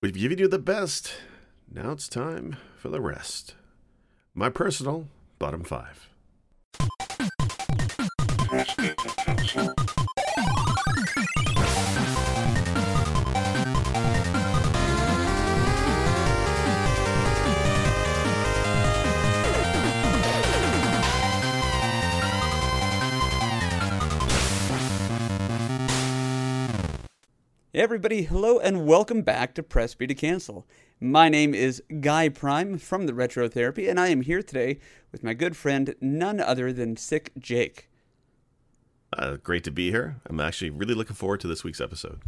We've given you the best. Now it's time for the rest. My personal bottom five. Everybody, hello and welcome back to Press B to Cancel. My name is Guy Prime from the Retro Therapy, and I am here today with my good friend, none other than Sick Jake. Uh, great to be here. I'm actually really looking forward to this week's episode.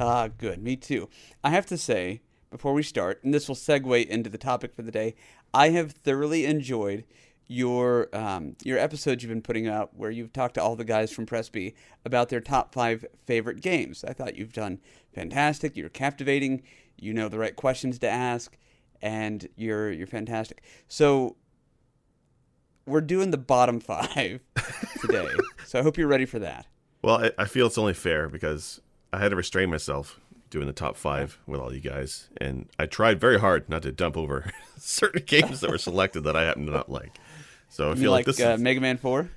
Ah, good, me too. I have to say, before we start, and this will segue into the topic for the day, I have thoroughly enjoyed your um, your episodes you've been putting out where you've talked to all the guys from Press B about their top five favorite games. I thought you've done fantastic. You're captivating. You know the right questions to ask, and you're you're fantastic. So we're doing the bottom five today. so I hope you're ready for that. Well, I, I feel it's only fair because I had to restrain myself doing the top five with all you guys, and I tried very hard not to dump over certain games that were selected that I happen to not like. So I You feel like, like this. uh, is, Mega Man Four.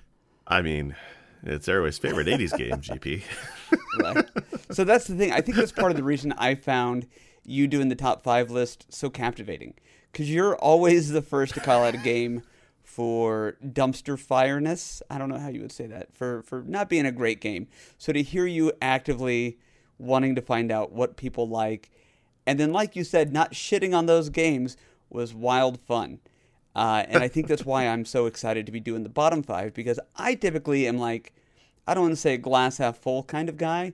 I mean, it's everybody's favorite '80s game, GP. Right. so that's the thing. I think that's part of the reason I found you doing the top five list so captivating because you're always the first to call out a game for dumpster fireness. I don't know how you would say that for for not being a great game. So to hear you actively wanting to find out what people like, and then like you said, not shitting on those games was wild fun. Uh, and I think that's why I'm so excited to be doing the bottom five because I typically am like, I don't want to say a glass half full kind of guy,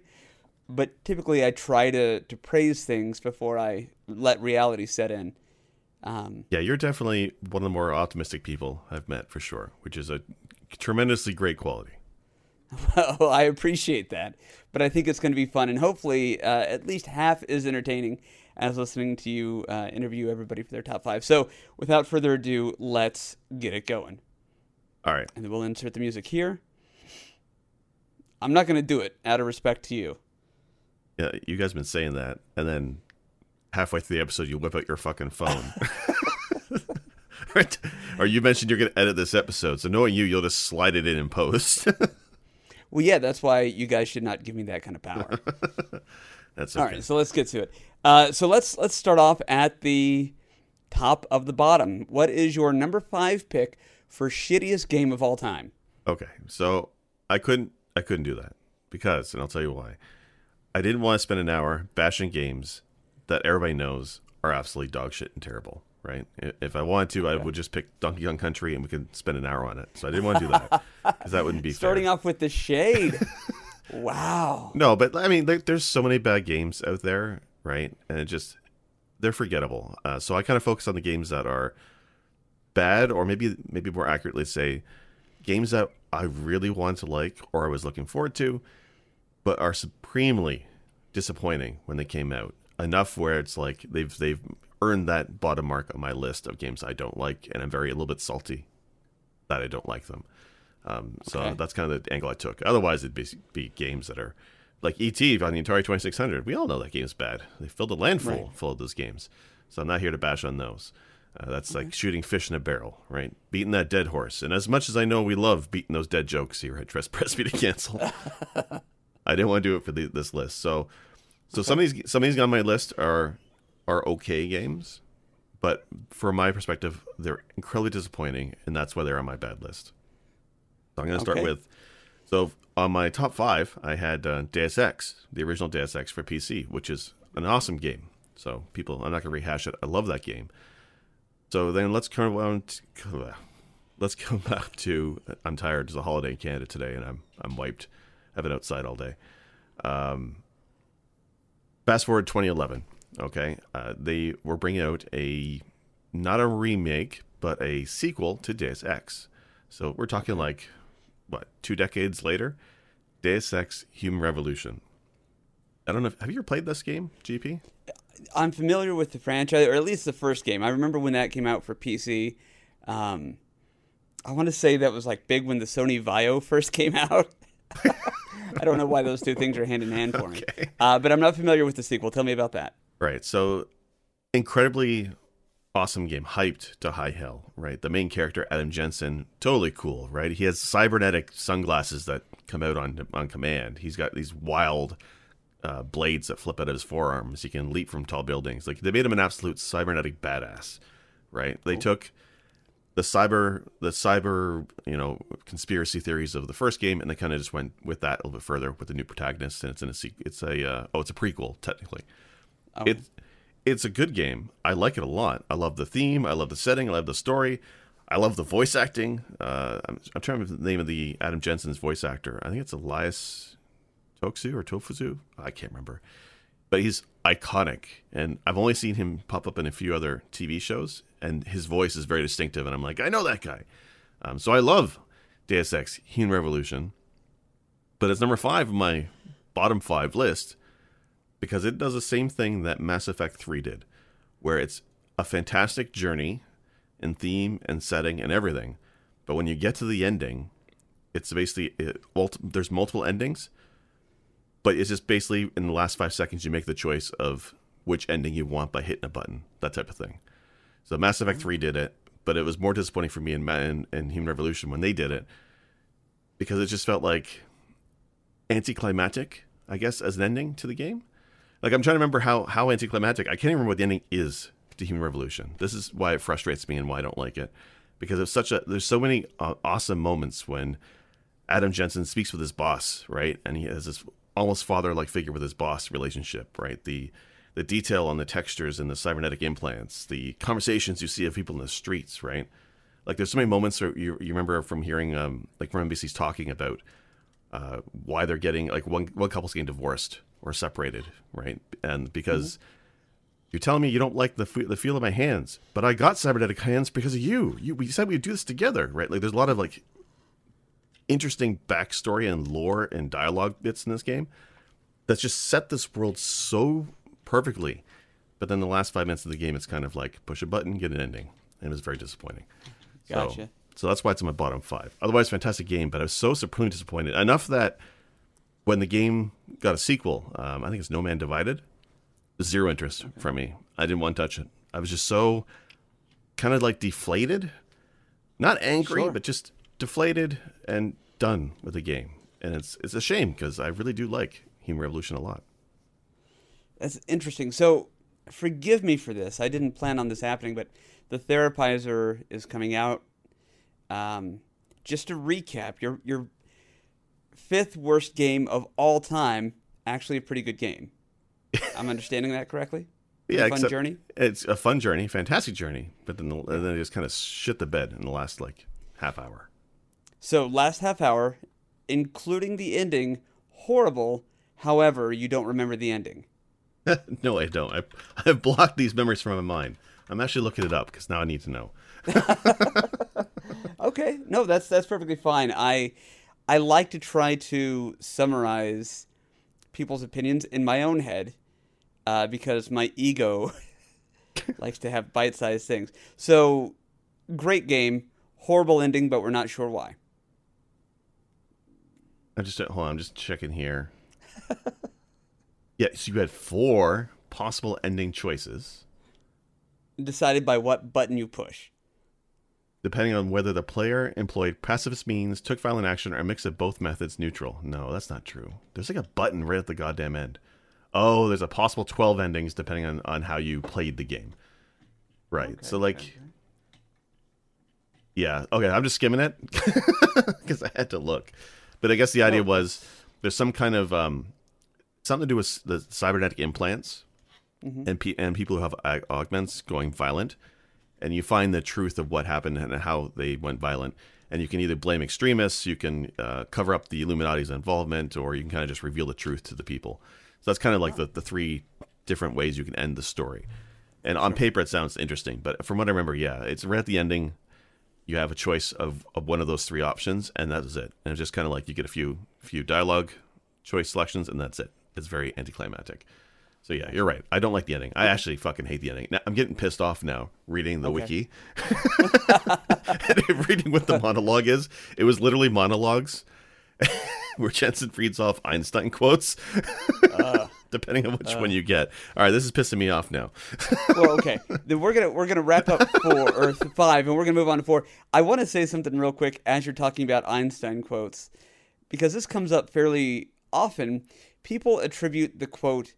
but typically I try to, to praise things before I let reality set in. Um, Yeah, you're definitely one of the more optimistic people I've met for sure, which is a tremendously great quality. well, I appreciate that, but I think it's going to be fun, and hopefully, uh, at least half is entertaining as listening to you uh, interview everybody for their top five. So, without further ado, let's get it going. All right. And then we'll insert the music here. I'm not going to do it out of respect to you. Yeah, you guys been saying that, and then halfway through the episode, you whip out your fucking phone. Or you mentioned you're going to edit this episode, so knowing you, you'll just slide it in and post. Well, yeah, that's why you guys should not give me that kind of power. That's okay. All right, so let's get to it. Uh, so let's let's start off at the top of the bottom. What is your number five pick for shittiest game of all time? Okay, so I couldn't I couldn't do that because, and I'll tell you why. I didn't want to spend an hour bashing games that everybody knows are absolutely dog shit and terrible. Right? If I wanted to, I would just pick Donkey Kong Country and we could spend an hour on it. So I didn't want to do that because that wouldn't be Starting fair. off with the shade. wow. No, but I mean, there, there's so many bad games out there, right? And it just they're forgettable. Uh, so I kind of focus on the games that are bad, or maybe maybe more accurately say games that I really wanted to like or I was looking forward to, but are supremely disappointing when they came out. Enough where it's like they've they've earned that bottom mark on my list of games I don't like, and I'm very a little bit salty that I don't like them. Um, so Okay. that's kind of the angle I took. Otherwise, it'd be, be games that are like ET on the Atari 2600. We all know that game's bad. They filled a landfill Right. full of those games. So I'm not here to bash on those. Uh, that's like shooting fish in a barrel, right? Beating that dead horse. And as much as I know we love beating those dead jokes here at Dress Press Me to Cancel, I didn't want to do it for the, this list. So, so some of these some of these on my list are are okay games, but from my perspective, they're incredibly disappointing, and that's why they're on my bad list. So I'm going to start Okay. with. So on my top five, I had uh, Deus Ex, the original Deus Ex for PC, which is an awesome game. So people, I'm not to rehash it. I love that game. So then let's come on. To, let's come back to. I'm tired. It's a holiday in Canada today, and I'm I'm wiped. I've been outside all day. Um, fast forward 2011. Okay, uh, they were bringing out a not a remake, but a sequel to Deus Ex. So we're talking like what two decades later, Deus Ex: Human Revolution. I don't know. If, have you ever played this game, GP? I'm familiar with the franchise, or at least the first game. I remember when that came out for PC. Um, I want to say that was like big when the Sony Vaio first came out. I don't know why those two things are hand in hand for me. Uh, but I'm not familiar with the sequel. Tell me about that. Right. So incredibly awesome game, hyped to high hell, right? The main character, Adam Jensen, totally cool, right? He has cybernetic sunglasses that come out on on command. He's got these wild uh, blades that flip out of his forearms. He can leap from tall buildings. Like they made him an absolute cybernetic badass, right? They cool. took the cyber the cyber you know conspiracy theories of the first game and they kind of just went with that a little bit further with the new protagonist and it's in a it's a uh, oh it's a prequel technically oh. it's it's a good game. I like it a lot. I love the theme. I love the setting. I love the story. I love the voice acting. Uh, I'm, I'm, trying to remember the name of the adam jensen's voice actor. I think it's elias toksu or tofuzu? I can't remember. But he's iconic. And i've only seen him pop up in a few other tv shows and his voice is very distinctive, and I'm like, I know that guy. Um, so I love Deus Ex Human Revolution, but it's number five of my bottom five list because it does the same thing that Mass Effect 3 did, where it's a fantastic journey in theme and setting and everything. But when you get to the ending, it's basically it, there's multiple endings, but it's just basically in the last five seconds you make the choice of which ending you want by hitting a button, that type of thing. So Mass Effect 3 did it, but it was more disappointing for me in, in, in Human Revolution when they did it because it just felt like anticlimactic, I guess, as an ending to the game. Like I'm trying to remember how how anticlimactic. I can't even remember what the ending is to Human Revolution. This is why it frustrates me and why I don't like it because it's such a there's so many uh, awesome moments when Adam Jensen speaks with his boss, right? And he has this almost father-like figure with his boss relationship, right? The the detail on the textures and the cybernetic implants, the conversations you see of people in the streets, right? Like there's so many moments where you, you remember from hearing um, like from NPCs talking about uh, why they're getting like one one couple's getting divorced or separated, right? And because mm-hmm. you're telling me you don't like the the feel of my hands, but I got cybernetic hands because of you. You we said we'd do this together, right? Like there's a lot of like interesting backstory and lore and dialogue bits in this game that's just set this world so perfectly. But then the last five minutes of the game, it's kind of like push a button, get an ending, and it was very disappointing. Gotcha. So, so that's why it's in my bottom five. Otherwise, fantastic game, but I was so supremely disappointed. Enough that when the game got a sequel, um, I think it's No Man Divided, zero interest okay. from me. I didn't want to touch it. I was just so kind of like deflated, not angry, sure. but just deflated and done with the game. And it's it's a shame because I really do like Human Revolution a lot. That's interesting. So, forgive me for this. I didn't plan on this happening, but the Therapizer is coming out. Um, just to recap, your your fifth worst game of all time, actually a pretty good game. I'm understanding that correctly. yeah, a fun journey. It's a fun journey, fantastic journey, but then the, and then it just kind of shit the bed in the last like half hour. So last half hour, including the ending, horrible. However, you don't remember the ending. no, I don't. I, I've blocked these memories from my mind. I'm actually looking it up because now I need to know. okay, no, that's that's perfectly fine. I I like to try to summarize people's opinions in my own head uh, because my ego likes to have bite-sized things. So, great game, horrible ending, but we're not sure why. I just hold on. I'm just checking here. Yeah, so you had four possible ending choices. Decided by what button you push. Depending on whether the player employed pacifist means, took violent action, or a mix of both methods neutral. No, that's not true. There's like a button right at the goddamn end. Oh, there's a possible 12 endings depending on, on how you played the game. Right. Okay, so, like, okay. yeah. Okay, I'm just skimming it because I had to look. But I guess the idea was there's some kind of um, something to do with the cybernetic implants mm-hmm. and pe- and people who have ag- augments going violent, and you find the truth of what happened and how they went violent. And you can either blame extremists, you can uh, cover up the Illuminati's involvement, or you can kind of just reveal the truth to the people. So that's kind of like the, the three different ways you can end the story. And on paper, it sounds interesting, but from what I remember, yeah, it's right at the ending. You have a choice of, of one of those three options, and that is it. And it's just kind of like you get a few few dialogue choice selections, and that's it it's very anticlimactic. So yeah, you're right. I don't like the ending. I actually fucking hate the ending. Now, I'm getting pissed off now reading the okay. wiki. reading what the monologue is. It was literally monologues where Jensen reads off Einstein quotes. uh, depending on which uh, one you get. All right, this is pissing me off now. well, okay, then we're gonna we're gonna wrap up four or five, and we're gonna move on to four. I want to say something real quick as you're talking about Einstein quotes, because this comes up fairly often. People attribute the quote,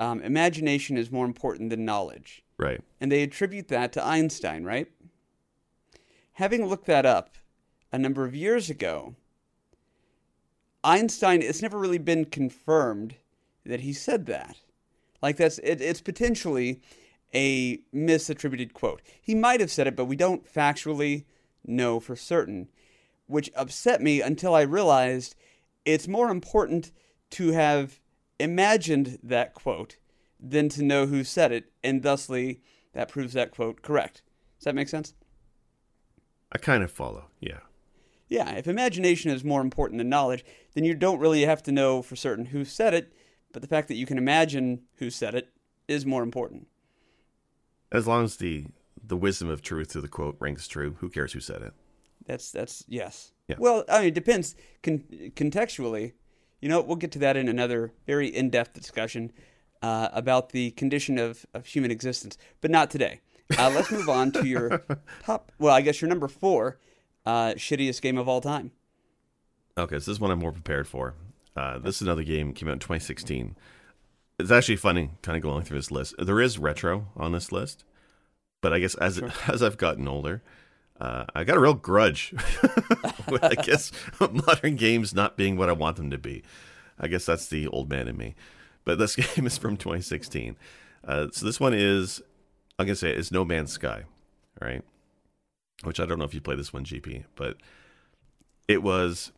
um, "Imagination is more important than knowledge." Right. And they attribute that to Einstein, right? Having looked that up a number of years ago, Einstein, it's never really been confirmed that he said that. Like that's it, it's potentially a misattributed quote. He might have said it, but we don't factually know for certain, which upset me until I realized it's more important to have imagined that quote than to know who said it, and thusly that proves that quote correct. Does that make sense? I kind of follow, yeah. Yeah, if imagination is more important than knowledge, then you don't really have to know for certain who said it, but the fact that you can imagine who said it is more important. As long as the the wisdom of truth to the quote rings true, who cares who said it? That's that's yes. Yeah. Well, I mean, it depends con- contextually. You know, we'll get to that in another very in-depth discussion uh, about the condition of, of human existence, but not today. Uh, let's move on to your top. Well, I guess your number four, uh, shittiest game of all time. Okay, so this is one I'm more prepared for. Uh, this is another game came out in 2016. It's actually funny, kind of going through this list. There is retro on this list, but I guess as sure. as I've gotten older, uh, I got a real grudge with I guess modern games not being what I want them to be. I guess that's the old man in me. But this game is from 2016. Uh, so this one is, I'm gonna say, it's No Man's Sky, right? Which I don't know if you play this one, GP, but it was.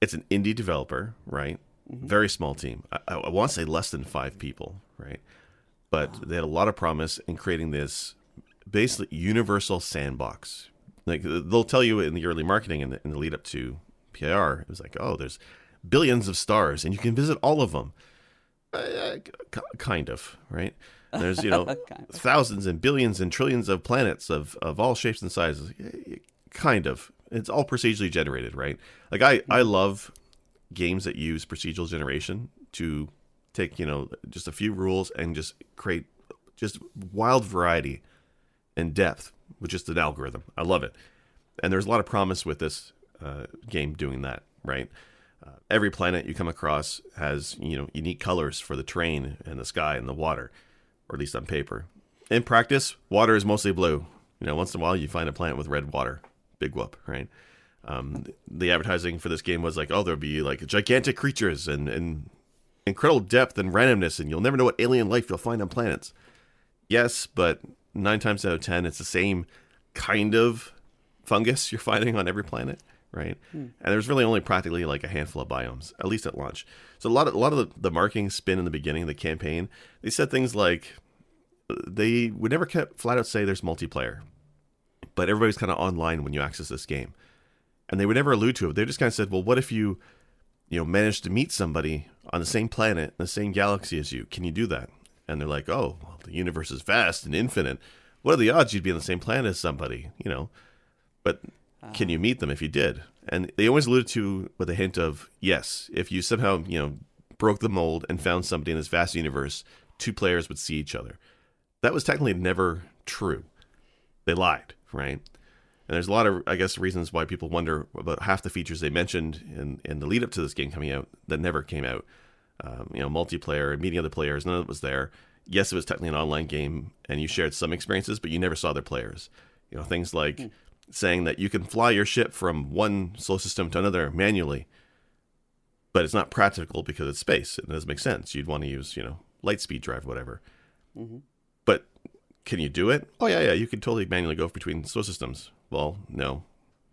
It's an indie developer, right? Mm-hmm. Very small team. I, I want to say less than five people, right? But wow. they had a lot of promise in creating this basically universal sandbox. Like they'll tell you in the early marketing and the, in the lead up to PR, it was like, oh, there's billions of stars and you can visit all of them. Uh, kind of, right? There's you know kind of. thousands and billions and trillions of planets of of all shapes and sizes. Kind of. It's all procedurally generated, right? Like I I mm-hmm. love games that use procedural generation to take you know just a few rules and just create just wild variety and depth with just an algorithm. I love it, and there's a lot of promise with this uh, game doing that, right? Uh, every planet you come across has you know unique colors for the terrain and the sky and the water, or at least on paper. In practice, water is mostly blue. You know, once in a while you find a planet with red water. Big whoop, right? Um, the advertising for this game was like, oh, there'll be like gigantic creatures and, and incredible depth and randomness, and you'll never know what alien life you'll find on planets. Yes, but nine times out of ten, it's the same kind of fungus you're finding on every planet right? Hmm. And there's really only practically like a handful of biomes, at least at launch. So a lot of a lot of the, the marketing spin in the beginning of the campaign, they said things like they would never kept flat out say there's multiplayer, but everybody's kind of online when you access this game, and they would never allude to it. They just kind of said, well, what if you, you know, managed to meet somebody on the same planet, in the same galaxy as you? Can you do that? And they're like, oh, the universe is vast and infinite. What are the odds you'd be on the same planet as somebody? You know, but can you meet them if you did? And they always alluded to with a hint of yes, if you somehow you know broke the mold and found somebody in this vast universe, two players would see each other. That was technically never true. They lied, right? And there's a lot of, I guess, reasons why people wonder about half the features they mentioned in, in the lead up to this game coming out that never came out. Um, you know, multiplayer meeting other players, none of it was there. Yes, it was technically an online game, and you shared some experiences, but you never saw their players. You know, things like mm saying that you can fly your ship from one solar system to another manually, but it's not practical because it's space. It doesn't make sense. You'd want to use, you know, light speed drive, whatever. Mm-hmm. But can you do it? Oh yeah, yeah. You can totally manually go between solar systems. Well, no,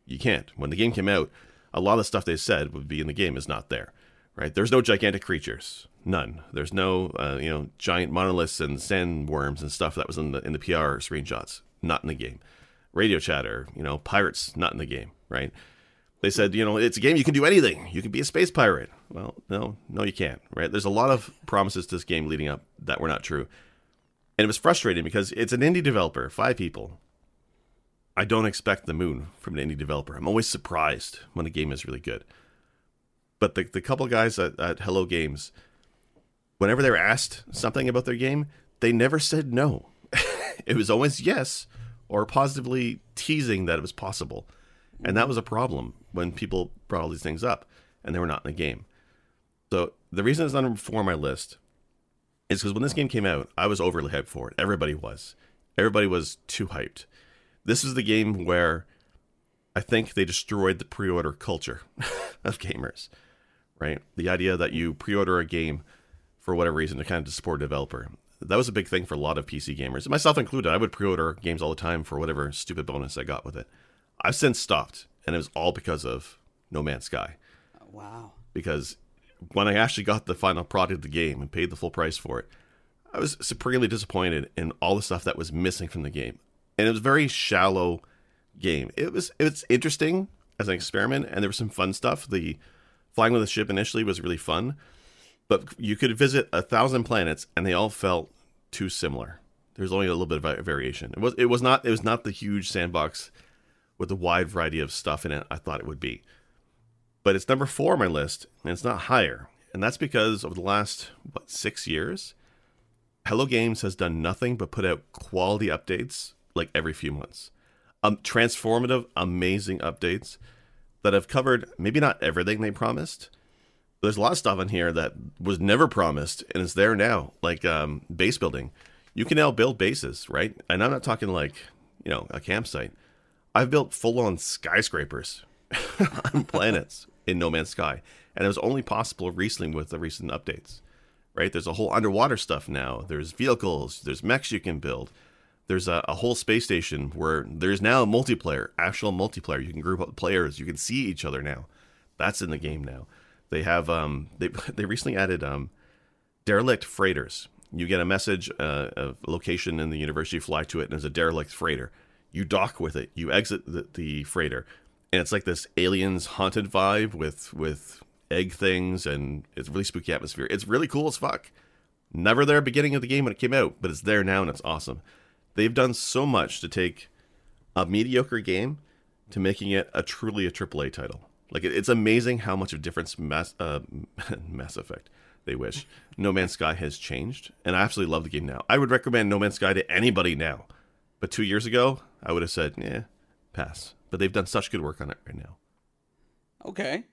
you can't. When the game came out, a lot of the stuff they said would be in the game is not there. Right? There's no gigantic creatures. None. There's no, uh, you know, giant monoliths and sandworms and stuff that was in the in the PR screenshots. Not in the game radio chatter, you know, pirates not in the game, right? They said, you know, it's a game you can do anything. You can be a space pirate. Well, no, no, you can't, right? There's a lot of promises to this game leading up that were not true. And it was frustrating because it's an indie developer, five people. I don't expect the moon from an indie developer. I'm always surprised when a game is really good. But the, the couple guys at, at Hello Games, whenever they were asked something about their game, they never said no. it was always yes or positively teasing that it was possible. And that was a problem when people brought all these things up and they were not in the game. So the reason it's on my list is because when this game came out, I was overly hyped for it. Everybody was. Everybody was too hyped. This is the game where I think they destroyed the pre order culture of gamers, right? The idea that you pre order a game for whatever reason to kind of to support a developer. That was a big thing for a lot of PC gamers, myself included. I would pre order games all the time for whatever stupid bonus I got with it. I've since stopped, and it was all because of No Man's Sky. Wow. Because when I actually got the final product of the game and paid the full price for it, I was supremely disappointed in all the stuff that was missing from the game. And it was a very shallow game. It was it's interesting as an experiment, and there was some fun stuff. The flying with the ship initially was really fun, but you could visit a thousand planets, and they all felt too similar. There's only a little bit of variation. It was it was not it was not the huge sandbox with the wide variety of stuff in it I thought it would be. But it's number four on my list, and it's not higher. And that's because over the last, what, six years, Hello Games has done nothing but put out quality updates like every few months. Um, transformative, amazing updates that have covered maybe not everything they promised. There's a lot of stuff in here that was never promised and is there now, like um, base building. You can now build bases, right? And I'm not talking like, you know, a campsite. I've built full on skyscrapers on planets in No Man's Sky. And it was only possible recently with the recent updates, right? There's a whole underwater stuff now. There's vehicles, there's mechs you can build. There's a, a whole space station where there's now multiplayer, actual multiplayer. You can group up players. You can see each other now. That's in the game now. They have um they they recently added um derelict freighters. You get a message, uh, a location in the universe. You fly to it, and there's a derelict freighter. You dock with it. You exit the, the freighter, and it's like this aliens haunted vibe with with egg things, and it's really spooky atmosphere. It's really cool as fuck. Never there beginning of the game when it came out, but it's there now, and it's awesome. They've done so much to take a mediocre game to making it a truly a AAA title. Like it, it's amazing how much of difference Mass uh, Mass Effect they wish No Man's Sky has changed, and I absolutely love the game now. I would recommend No Man's Sky to anybody now, but two years ago I would have said, yeah, pass. But they've done such good work on it right now. Okay.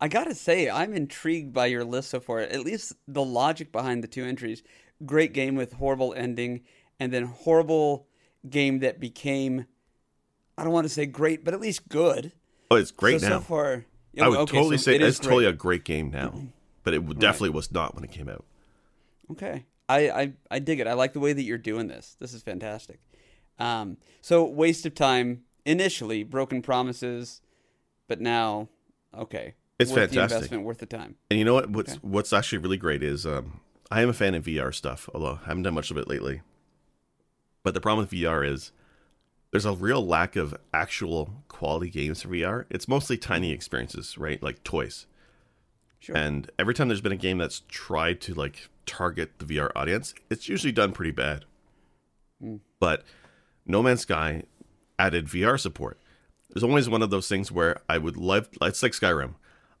I gotta say, I'm intrigued by your list so far. At least the logic behind the two entries. Great game with horrible ending, and then horrible game that became, I don't want to say great, but at least good. Oh, it's great so, now. So far, I would okay, totally so say it it's totally a great game now, but it definitely right. was not when it came out. Okay, I, I I dig it. I like the way that you're doing this. This is fantastic. Um, so waste of time initially, broken promises, but now, okay, it's worth fantastic. The investment worth the time. And you know what? What's okay. what's actually really great is um, I am a fan of VR stuff, although I haven't done much of it lately. But the problem with VR is there's a real lack of actual quality games for VR. It's mostly tiny experiences, right? Like toys. Sure. And every time there's been a game that's tried to like target the VR audience, it's usually done pretty bad. Mm. But No Man's Sky added VR support. There's always one of those things where I would love, it's like Skyrim.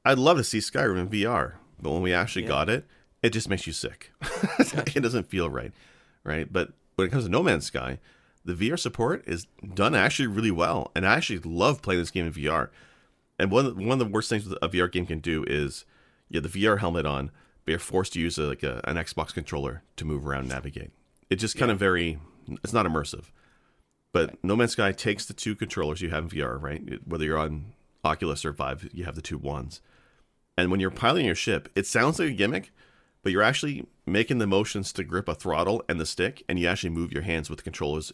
I'd love to see Skyrim in VR, but when we actually yeah. got it, it just makes you sick. it doesn't feel right, right? But when it comes to No Man's Sky, the VR support is done actually really well, and I actually love playing this game in VR. And one of the, one of the worst things a VR game can do is you have the VR helmet on, but you're forced to use a, like a, an Xbox controller to move around, and navigate. It's just kind yeah. of very, it's not immersive. But right. No Man's Sky takes the two controllers you have in VR, right? Whether you're on Oculus or Vive, you have the two ones. And when you're piloting your ship, it sounds like a gimmick, but you're actually making the motions to grip a throttle and the stick, and you actually move your hands with the controllers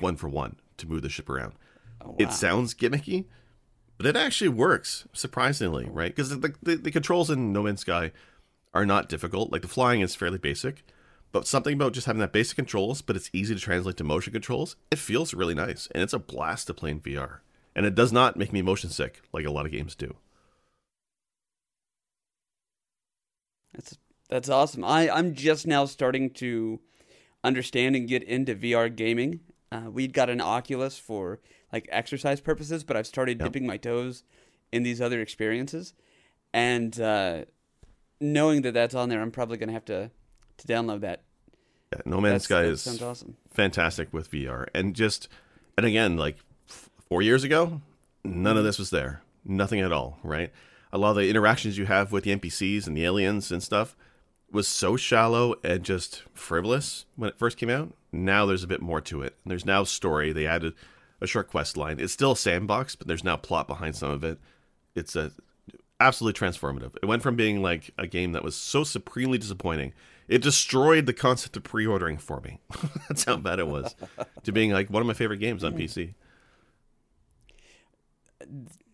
one for one to move the ship around. Oh, wow. It sounds gimmicky, but it actually works surprisingly, right? Because the, the, the controls in No Man's Sky are not difficult. Like the flying is fairly basic, but something about just having that basic controls, but it's easy to translate to motion controls. It feels really nice, and it's a blast to play in VR. And it does not make me motion sick like a lot of games do. That's that's awesome. I I'm just now starting to understand and get into VR gaming. Uh, we'd got an Oculus for like exercise purposes, but I've started yep. dipping my toes in these other experiences, and uh, knowing that that's on there, I'm probably gonna have to to download that. Yeah, no Man's That's- Sky is sounds awesome. fantastic with VR, and just and again, like f- four years ago, none of this was there, nothing at all, right? A lot of the interactions you have with the NPCs and the aliens and stuff was so shallow and just frivolous when it first came out. Now there's a bit more to it. There's now story. They added a short quest line. It's still a sandbox, but there's now plot behind some of it. It's a absolutely transformative. It went from being like a game that was so supremely disappointing. It destroyed the concept of pre-ordering for me. That's how bad it was. to being like one of my favorite games on PC.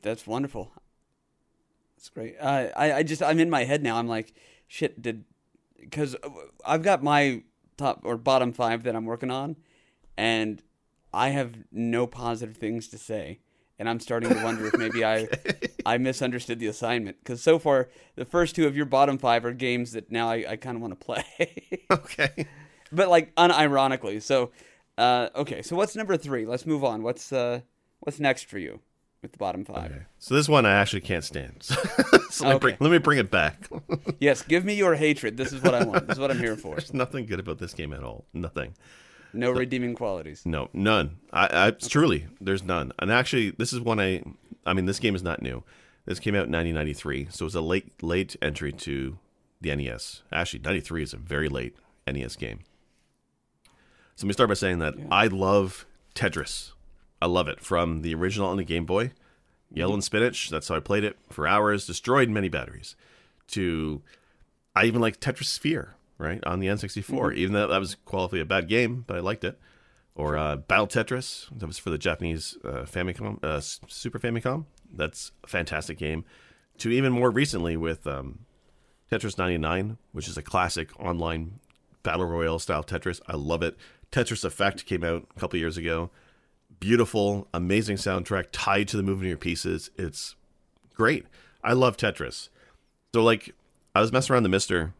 That's wonderful. That's great. Uh, I I just I'm in my head now. I'm like, shit. Did because I've got my top or bottom five that I'm working on, and I have no positive things to say. And I'm starting to wonder if maybe I I misunderstood the assignment because so far the first two of your bottom five are games that now I, I kind of want to play, Okay. but like unironically. So, uh, okay. So what's number three? Let's move on. What's uh what's next for you with the bottom five? Okay. So this one I actually can't stand. so let, me bring, let me bring it back. Yes, give me your hatred. This is what I want. This is what I'm here for. There's nothing good about this game at all. Nothing. No redeeming qualities. No, none. I, I truly, there's none. And actually, this is one I. I mean, this game is not new. This came out in 1993, so it was a late, late entry to the NES. Actually, 93 is a very late NES game. So let me start by saying that I love Tetris. I love it from the original on the Game Boy, Yellow and Spinach. That's how I played it for hours. Destroyed many batteries. To, I even like Tetrisphere right on the N64. Even though that was qualitatively a bad game, but I liked it. Or uh, Battle Tetris. That was for the Japanese uh, Famicom, uh, Super Famicom. That's a fantastic game. To even more recently with um, Tetris 99, which is a classic online battle royale style Tetris. I love it. Tetris Effect came out a couple years ago. Beautiful, amazing soundtrack tied to the movement of your pieces. It's great. I love Tetris. So like I was messing around the MiSTer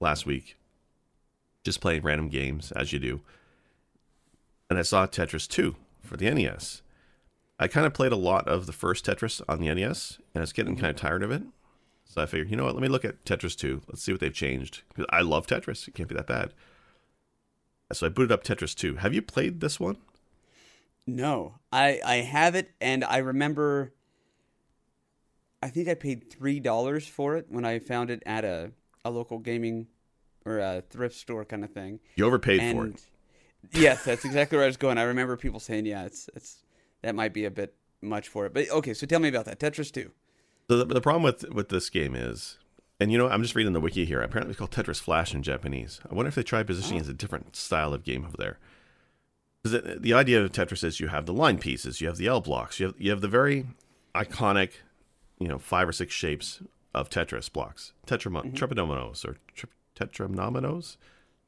last week, just playing random games as you do, and I saw Tetris 2 for the NES. I kind of played a lot of the first Tetris on the NES, and I was getting kind of tired of it. So I figured, you know what? Let me look at Tetris 2. Let's see what they've changed. I love Tetris. It can't be that bad. So I booted up Tetris 2. Have you played this one? No, I I have it, and I remember. I think I paid three dollars for it when I found it at a a local gaming or a thrift store kind of thing. You overpaid and for it. yes, that's exactly where I was going. I remember people saying, "Yeah, it's it's that might be a bit much for it." But okay, so tell me about that Tetris Two. So the, the problem with with this game is, and you know, I'm just reading the wiki here. Apparently, it's called Tetris Flash in Japanese. I wonder if they tried positioning oh. it as a different style of game over there. Because the idea of Tetris is you have the line pieces, you have the L blocks, you have you have the very iconic, you know, five or six shapes of Tetris blocks, Tetramo- mm-hmm. Tetranominoes or tri- Tetranominos.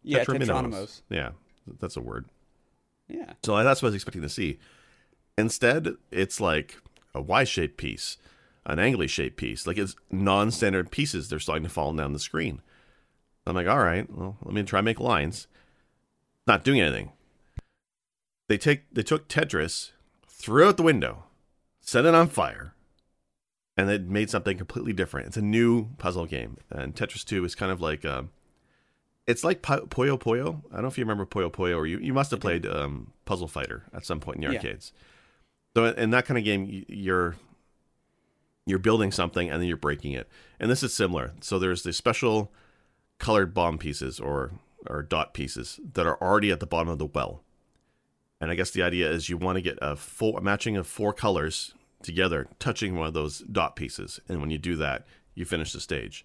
Yeah, Tetraminos. Yeah, that's a word. Yeah. So that's what I was expecting to see. Instead, it's like a Y-shaped piece, an angly shaped piece. Like it's non-standard pieces. They're starting to fall down the screen. I'm like, all right, well, let me try and make lines. Not doing anything. They take they took Tetris, threw it out the window, set it on fire, and they made something completely different. It's a new puzzle game, and Tetris Two is kind of like. Um, it's like Po- Puyo Puyo. I don't know if you remember Puyo Puyo, or you, you must have played um, Puzzle Fighter at some point in the Yeah. arcades. So in that kind of game, you're you're building something and then you're breaking it, and this is similar. So there's the special colored bomb pieces or or dot pieces that are already at the bottom of the well, and I guess the idea is you want to get a full a matching of four colors together, touching one of those dot pieces, and when you do that, you finish the stage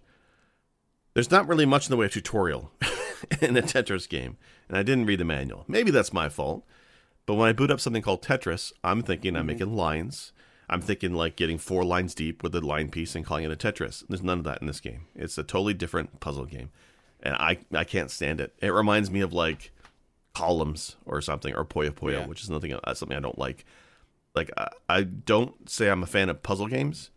there's not really much in the way of tutorial in a Tetris game, and I didn't read the manual. Maybe that's my fault. But when I boot up something called Tetris, I'm thinking I'm mm-hmm. making lines. I'm thinking like getting four lines deep with a line piece and calling it a Tetris. There's none of that in this game. It's a totally different puzzle game, and I I can't stand it. It reminds me of like columns or something or Puyo Puyo, Yeah. which is nothing uh, something I don't like. Like I, I don't say I'm a fan of puzzle games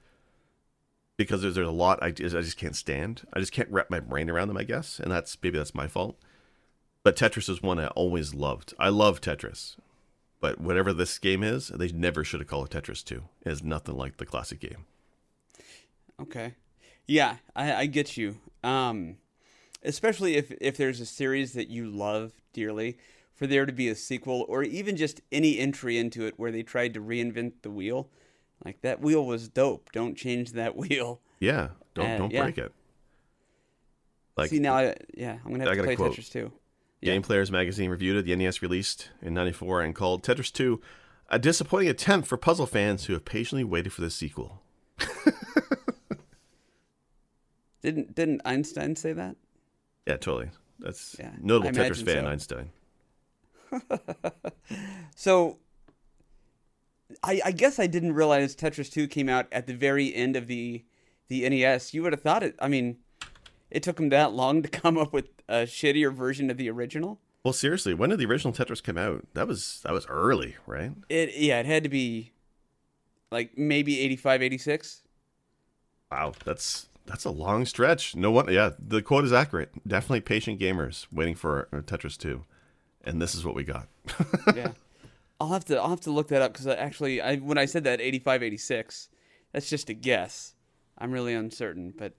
because there's, there's a lot I just, I just can't stand. I just can't wrap my brain around them, I guess, and that's maybe that's my fault. But Tetris is one I always loved. I love Tetris, but whatever this game is, they never should have called it Tetris Two. It is nothing like the classic game. Okay. Yeah, I, I get you. Um, especially if if there's a series that you love dearly, for there to be a sequel or even just any entry into it where they tried to reinvent the wheel, like that wheel was dope. Don't change that wheel. Yeah, don't Uh, don't yeah. break it. Like See now, I, yeah, I'm gonna I to play quote. Tetris too. Yeah. Game Players magazine reviewed it. The NES released in '94 and called Tetris 2 a disappointing attempt for puzzle fans who have patiently waited for the sequel. Didn't didn't Einstein say that? Yeah, totally. That's Yeah, notable I Tetris fan so. Einstein. So, I, I guess I didn't realize Tetris 2 came out at the very end of the the NES. You would have thought it. I mean, it took them that long to come up with a shittier version of the original. Well, seriously, when did the original Tetris come out? That was that was early, right? It yeah, it had to be like maybe 85, 86. Wow, that's that's a long stretch. No one, yeah, the quote is accurate. Definitely patient gamers waiting for uh, Tetris 2, and this is what we got. Yeah. I'll have to I'll have to look that up because actually I when I said that 85, 86, that's just a guess. I'm really uncertain, but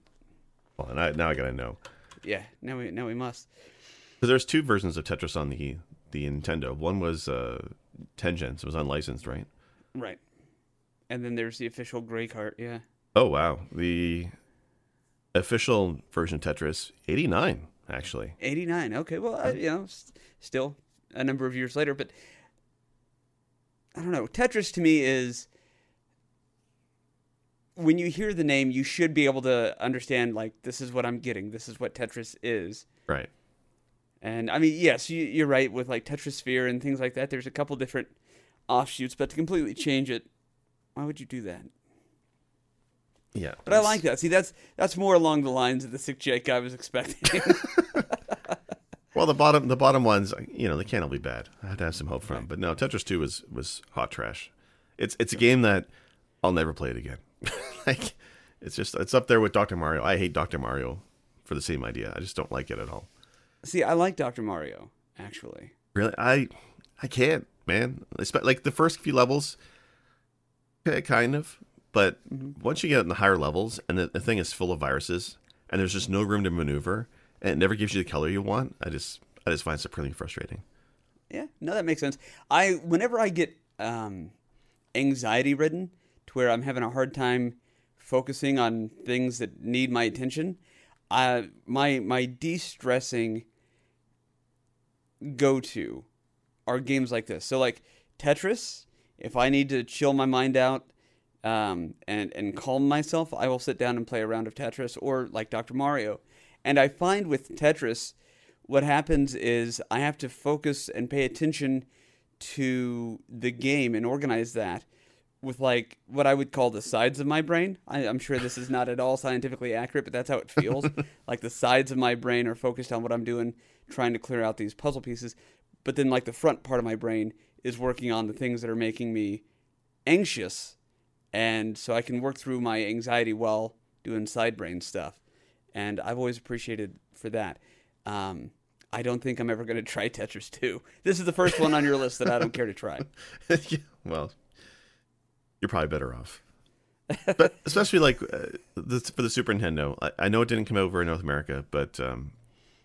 well, and I, now I gotta know. yeah, now we now we must. Because there's two versions of Tetris on the the Nintendo. One was uh, Tengens. It was unlicensed, right? Right. And then there's the official gray cart, yeah. Oh wow, the official version of Tetris, 89 actually. 89. Okay, well, I, you know, s- still a number of years later, but I don't know. Tetris to me is when you hear the name, you should be able to understand like this is what I'm getting. This is what Tetris is. Right. And I mean, yes, you, you're right with like Tetrisphere and things like that. There's a couple different offshoots, but to completely change it, why would you do that? Yeah. But I like that. See, that's that's more along the lines of the sick Jake I was expecting. Well, the bottom the bottom ones, you know, they can't all be bad. I had to have some hope for them. But no, Tetris 2 was was hot trash. It's it's a game that I'll never play it again. like it's just it's up there with Dr. Mario. I hate Dr. Mario for the same idea. I just don't like it at all. See, I like Dr. Mario actually. Really, I I can't, man. Like the first few levels, eh, kind of. But once you get in the higher levels, and the, the thing is full of viruses, and there's just no room to maneuver, and it never gives you the color you want, I just I just find it supremely frustrating. Yeah, no, that makes sense. I whenever I get um, anxiety ridden to where I'm having a hard time focusing on things that need my attention, I my my de-stressing go to are games like this. So like Tetris, if I need to chill my mind out um, and and calm myself, I will sit down and play a round of Tetris or like Dr. Mario. And I find with Tetris, what happens is I have to focus and pay attention to the game and organize that with like what I would call the sides of my brain. I, I'm sure this is not at all scientifically accurate, but that's how it feels. like the sides of my brain are focused on what I'm doing, trying to clear out these puzzle pieces. But then like the front part of my brain is working on the things that are making me anxious. And so I can work through my anxiety while doing side brain stuff. And I've always appreciated for that. Um, I don't think I'm ever going to try Tetris 2. This is the first one on your list that I don't care to try. yeah, well, you're probably better off. but especially like uh, the, for the Super Nintendo, I, I know it didn't come over in North America, but um,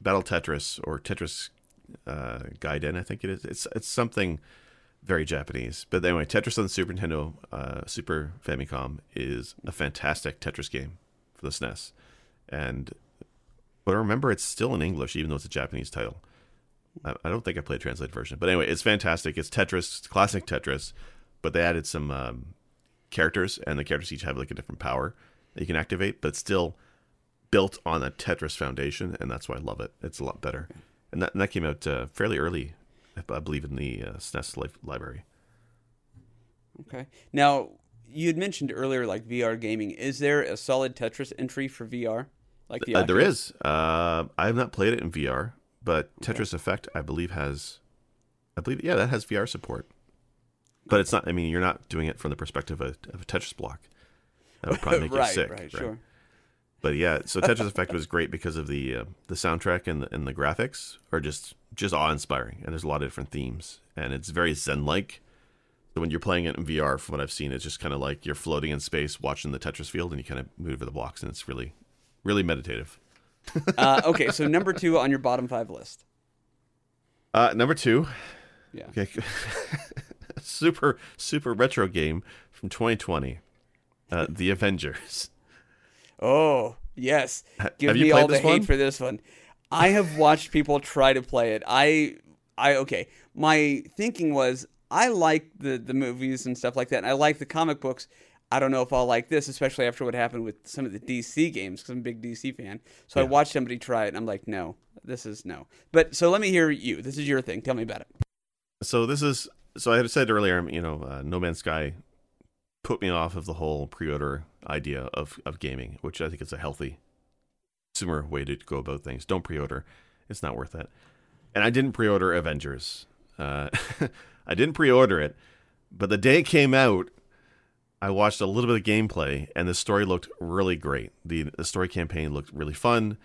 Battle Tetris or Tetris uh, Gaiden, I think it is. It's it's something very Japanese. But anyway, Tetris on the Super Nintendo, uh, Super Famicom is a fantastic Tetris game for the SNES, and but remember, it's still in English, even though it's a Japanese title. I, I don't think I played a translated version, but anyway, it's fantastic. It's Tetris, it's classic Tetris, but they added some um, characters, and the characters each have like a different power that you can activate, but still built on a Tetris foundation, and that's why I love it. It's a lot better, and that, and that came out uh, fairly early, I believe, in the uh, SNES li- library. Okay. Now, you had mentioned earlier like VR gaming. Is there a solid Tetris entry for VR? Like the Uh, there is. Uh, I have not played it in VR, but Tetris Effect, I believe, has. I believe, yeah, that has VR support. But it's not. I mean, you're not doing it from the perspective of, of a Tetris block. That would probably make right, you sick. right, sure. But yeah, so Tetris Effect was great because of the uh, the soundtrack and the, and the graphics are just just awe inspiring, and there's a lot of different themes, and it's very Zen like. So when you're playing it in VR, from what I've seen, it's just kind of like you're floating in space, watching the Tetris field, and you kind of move over the blocks, and it's really really meditative. uh, okay, so number two on your bottom five list. Uh, number two, Yeah. okay, super super retro game from 2020, uh, The Avengers. Oh yes, give have me all the hate one? for this one. I have watched people try to play it. I, I okay. My thinking was I like the the movies and stuff like that, and I like the comic books. I don't know if I'll like this, especially after what happened with some of the DC games, because I'm a big DC fan. So I watched somebody try it, and I'm like, no, this is no. But so let me hear you. This is your thing. Tell me about it. So this is so I had said earlier, you know, uh, No Man's Sky put me off of the whole pre-order idea of of gaming, which I think is a healthy consumer way to go about things. Don't pre-order; it's not worth it. And I didn't pre-order Avengers. Uh, I didn't pre-order it, but the day it came out, I watched a little bit of gameplay, and the story looked really great. the The story campaign looked really fun.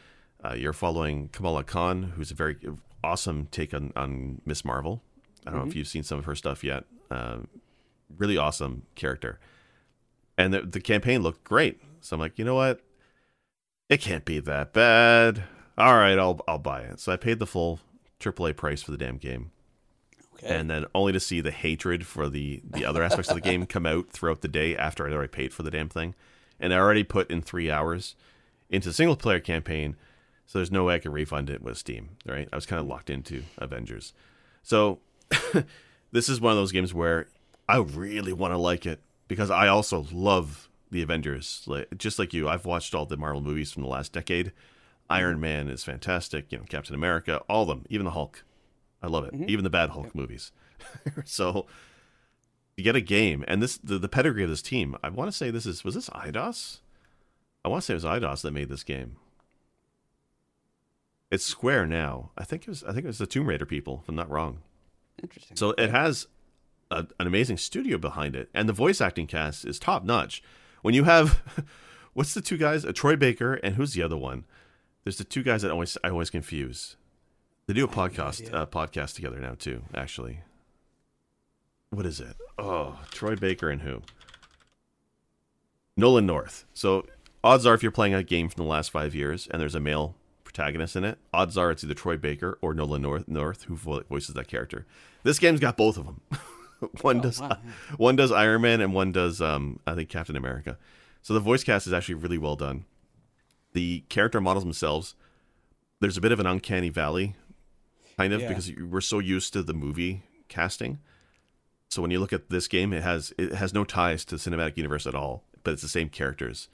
Uh, you're following Kamala Khan, who's a very awesome take on on Miss Marvel. I don't know if you've seen some of her stuff yet. Uh, really awesome character, and the the campaign looked great. So I'm like, you know what? It can't be that bad. All right, I'll I'll buy it. So I paid the full AAA price for the damn game Okay. and then only to see the hatred for the the other aspects of the game come out throughout the day after I'd already paid for the damn thing, and I already put in three hours into the single player campaign, so there's no way I could refund it with Steam. Right, I was kind of locked into Avengers, so this is one of those games where I really want to like it because I also love the Avengers. Like, just like you, I've watched all the Marvel movies from the last decade. Mm-hmm. Iron Man is fantastic. You know, Captain America, all of them, even the Hulk. I love it. Mm-hmm. Even the bad Hulk movies. so you get a game, and this the, the pedigree of this team. I want to say this is was this Eidos? I want to say it was Eidos that made this game. It's Square now. I think it was. I think it was the Tomb Raider people. If I'm not wrong. Interesting. So it has a, an amazing studio behind it, and the voice acting cast is top notch. When you have, what's the two guys? Uh, Troy Baker and who's the other one? There's the two guys that always I always confuse. They do a podcast uh, podcast together now too. Actually, what is it? Oh, Troy Baker and who? Nolan North. So odds are, if you're playing a game from the last five years and there's a male protagonist in it, odds are it's either Troy Baker or Nolan North, North who vo- voices that character. This game's got both of them. one does wow, one does Iron Man and one does um, I think Captain America. So the voice cast is actually really well done. The character models themselves, there's a bit of an uncanny valley, kind of Yeah. because we're so used to the movie casting. So when you look at this game, it has it has no ties to the cinematic universe at all, but it's the same characters,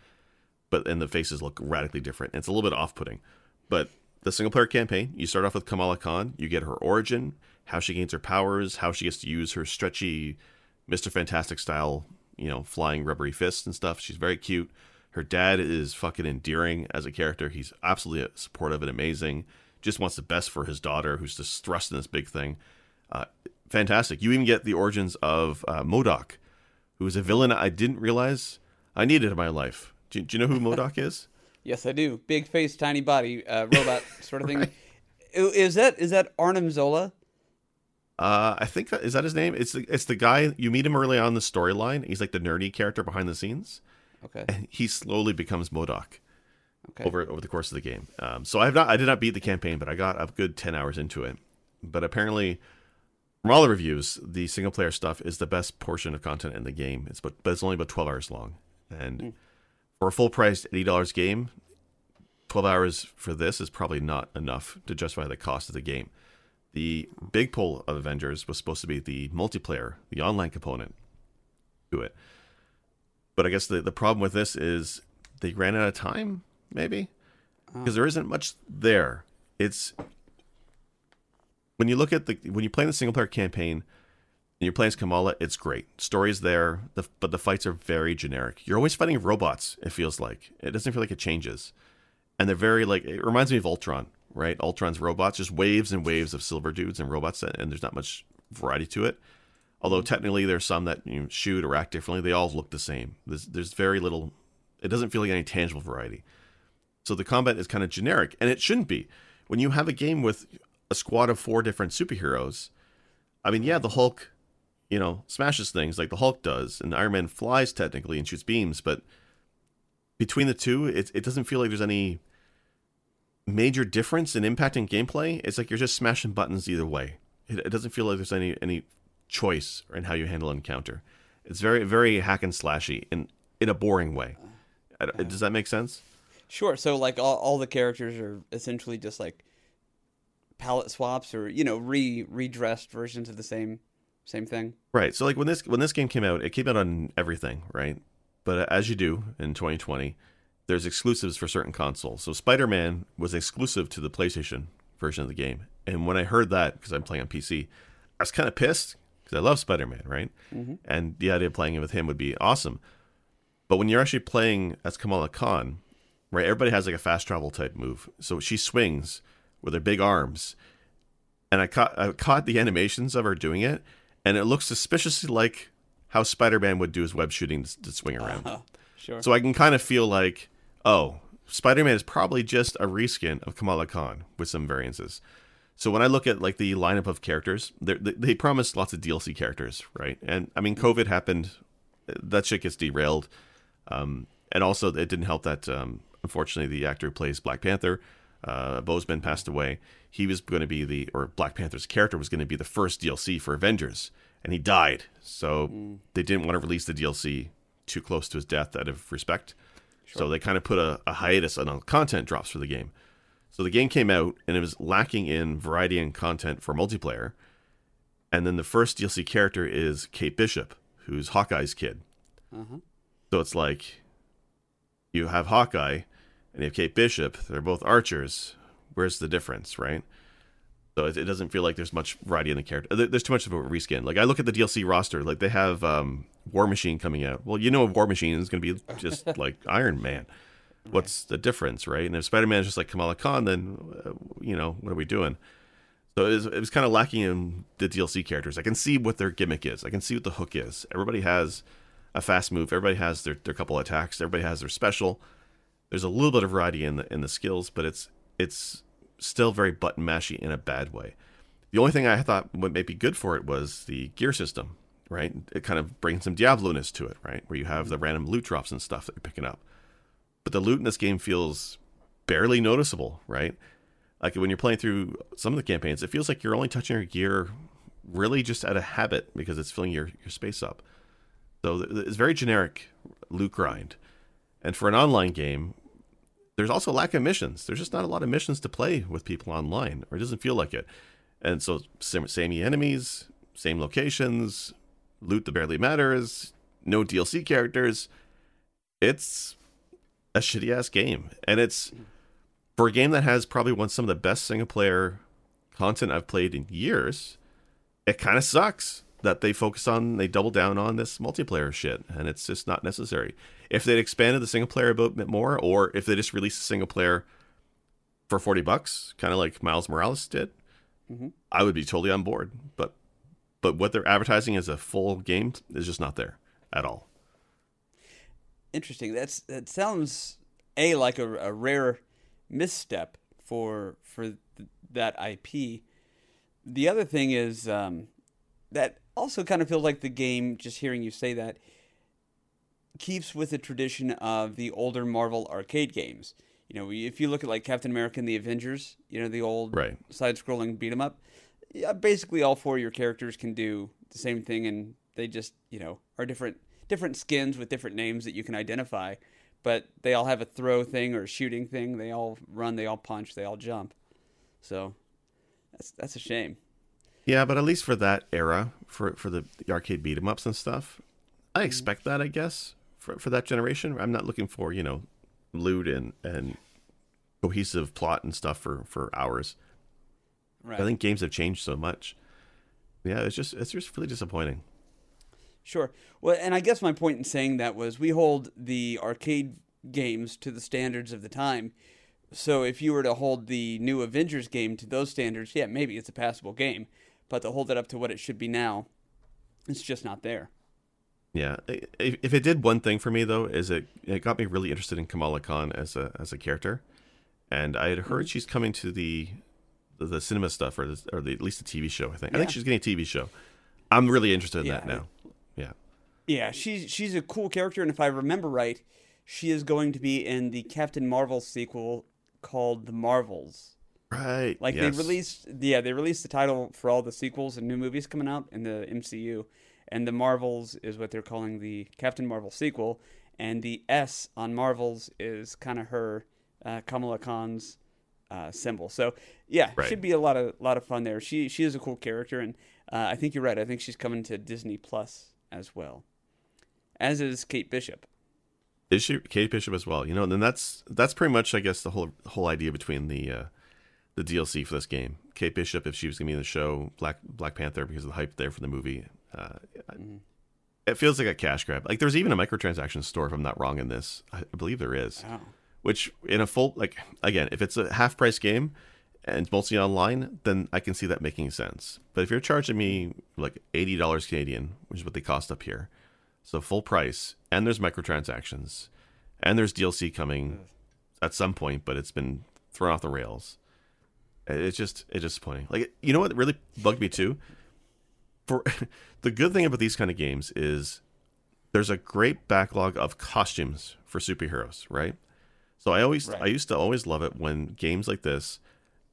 but and the faces look radically different. It's a little bit off-putting, but the single player campaign, you start off with Kamala Khan, you get her origin, how she gains her powers, how she gets to use her stretchy Mr. Fantastic style, you know, flying rubbery fists and stuff. She's very cute. Her dad is fucking endearing as a character. He's absolutely supportive and amazing. Just wants the best for his daughter, who's just thrust in this big thing. Uh, fantastic. You even get the origins of uh, MODOK, who is a villain I didn't realize I needed in my life. Do, do you know who MODOK is? Yes, I do. Big face, tiny body, uh, robot sort of thing. I- Is that is that Arnim Zola? Uh, I think that is that his name. It's the, it's the guy you meet him early on in the storyline. He's like the nerdy character behind the scenes. Okay. And he slowly becomes MODOK Okay. over over the course of the game. Um, so I've not I did not beat the campaign, but I got a good ten hours into it. But apparently, from all the reviews, the single player stuff is the best portion of content in the game. It's but but it's only about twelve hours long, and for a full price eighty dollars game, twelve hours for this is probably not enough to justify the cost of the game. The big pull of Avengers was supposed to be the multiplayer, the online component to it. But I guess the, the problem with this is they ran out of time, maybe? Uh. Because there isn't much there. It's when you look at the when you play the single player campaign and you're playing as Kamala, it's great. Story's there, the, but the fights are very generic. You're always fighting robots, it feels like. It doesn't feel like it changes. And they're very like it reminds me of Ultron, right? Ultron's robots, just waves and waves of silver dudes and robots and there's not much variety to it. Although mm. technically there's some that you know, shoot or act differently, they all look the same. There's there's very little. It doesn't feel like any tangible variety. So the combat is kind of generic, and it shouldn't be. When you have a game with a squad of four different superheroes, I mean, yeah, the Hulk, you know, smashes things like the Hulk does, and Iron Man flies technically and shoots beams, but between the two, it it doesn't feel like there's any major difference in impacting gameplay. It's like you're just smashing buttons either way. It, it doesn't feel like there's any any choice in how you handle an encounter. It's very very hack and slashy in in a boring way. Does that make sense? Sure. So like all, all the characters are essentially just like palette swaps or you know re redressed versions of the same same thing. Right. So like when this when this game came out, it came out on everything, right? But uh, as you do in 2020, there's exclusives for certain consoles. So Spider-Man was exclusive to the PlayStation version of the game. And when I heard that because I'm playing on PC, I was kind of pissed because I love Spider-Man, right? Mm-hmm. And the idea of playing it with him would be awesome. But when you're actually playing as Kamala Khan, right? Everybody has like a fast travel type move. So she swings with her big arms and I caught I caught the animations of her doing it, and it looks suspiciously like how Spider-Man would do his web shooting to, to swing around. Oh, sure. So I can kind of feel like, oh, Spider-Man is probably just a reskin of Kamala Khan with some variances. So when I look at like the lineup of characters, they they promised lots of DLC characters, right? And I mean, COVID happened, that shit gets derailed, um, and also it didn't help that um, unfortunately the actor who plays Black Panther, uh, Boseman passed away. He was going to be the or Black Panther's character was going to be the first DLC for Avengers, and he died. So they didn't want to release the DLC too close to his death out of respect. So they kind of put a, a hiatus on content drops for the game. So the game came out and it was lacking in variety and content for multiplayer. And then the first DLC character is Kate Bishop, who's Hawkeye's kid. Uh-huh. So it's like you have Hawkeye and you have Kate Bishop. They're both archers. Where's the difference, right? So it, it doesn't feel like there's much variety in the character. There's too much of a reskin. Like I look at the DLC roster, like they have um, War Machine coming out. Well, you know, a War Machine is going to be just like Iron Man. What's the difference, right? And if Spider Man is just like Kamala Khan, then uh, you know what are we doing? So it was, it was kind of lacking in the DLC characters. I can see what their gimmick is. I can see what the hook is. Everybody has a fast move. Everybody has their, their couple attacks. Everybody has their special. There's a little bit of variety in the in the skills, but it's it's still very button mashy in a bad way. The only thing I thought would maybe be good for it was the gear system, right? It kind of brings some Diablo-ness to it, right? Where you have the random loot drops and stuff that you're picking up. But the loot in this game feels barely noticeable, right? Like when you're playing through some of the campaigns, it feels like you're only touching your gear really just out of habit because it's filling your, your space up. So it's very generic loot grind. And for an online game, there's also a lack of missions. There's just not a lot of missions to play with people online, or it doesn't feel like it. And so, same, samey enemies, same locations, loot that barely matters, no DLC characters. It's a shitty ass game, and it's for a game that has probably one some of the best single player content I've played in years. It kind of sucks that they focus on they double down on this multiplayer shit, and it's just not necessary. If they'd expanded the single player a bit more, or if they just released a single player for forty bucks, kind of like Miles Morales did, mm-hmm. I would be totally on board. But but what they're advertising as a full game is just not there at all. Interesting. That's that sounds a like a, a rare misstep for for th- that IP. The other thing is um, that also kind of feels like the game. Just hearing you say that keeps with the tradition of the older Marvel arcade games. You know, if you look at like Captain America and the Avengers, you know the old Right. side-scrolling beat 'em up. Yeah, basically all four of your characters can do the same thing, and they just you know are different different skins with different names that you can identify, but they all have a throw thing or a shooting thing. They all run, they all punch, they all jump. So that's that's a shame. Yeah, but at least for that era, for for the, the arcade beat 'em ups and stuff, I mm-hmm. expect that. I guess for for that generation, I'm not looking for you know loot and and cohesive plot and stuff for for hours. Right. I think games have changed so much. Yeah, it's just it's just really disappointing. Sure. Well, and I guess my point in saying that was we hold the arcade games to the standards of the time. So if you were to hold the new Avengers game to those standards, yeah, maybe it's a passable game. But to hold it up to what it should be now, it's just not there. Yeah, if if it did one thing for me though, is it it got me really interested in Kamala Khan as a as a character, and I had heard mm-hmm. she's coming to the the, cinema stuff or the, or the, at least the TV show. I think I think she's getting a TV show. I'm really interested in Yeah, that now. Yeah, Yeah, she's she's a cool character, and if I remember right, she is going to be in the Captain Marvel sequel called The Marvels. Right. Like yes. they released, yeah, they released the title for all the sequels and new movies coming out in the MCU, and the Marvels is what they're calling the Captain Marvel sequel, and the S on Marvels is kind of her uh, Kamala Khan's uh, symbol. So yeah, Right. should be a lot of lot of fun there. She she is a cool character, and uh, I think you're right. I think she's coming to Disney Plus as well, as is Kate Bishop. Is she Kate Bishop as well? You know, and then that's that's pretty much I guess the whole whole idea between the uh, the DLC for this game. Kate Bishop, if she was gonna be in the show, Black Black Panther because of the hype there for the movie. Uh, It feels like a cash grab. Like there's even a microtransaction store, if I'm not wrong in this. I I believe there is. Oh. Which in a full like again, if it's a half price game and it's mostly online, then I can see that making sense. But if you're charging me like eighty dollars Canadian, which is what they cost up here, so full price, and there's microtransactions, and there's DLC coming at some point, but it's been thrown off the rails. It's just it's disappointing. Like you know what really bugged me too. For the good thing about these kind of games is there's a great backlog of costumes for superheroes, right? So I always Right. I used to always love it when games like this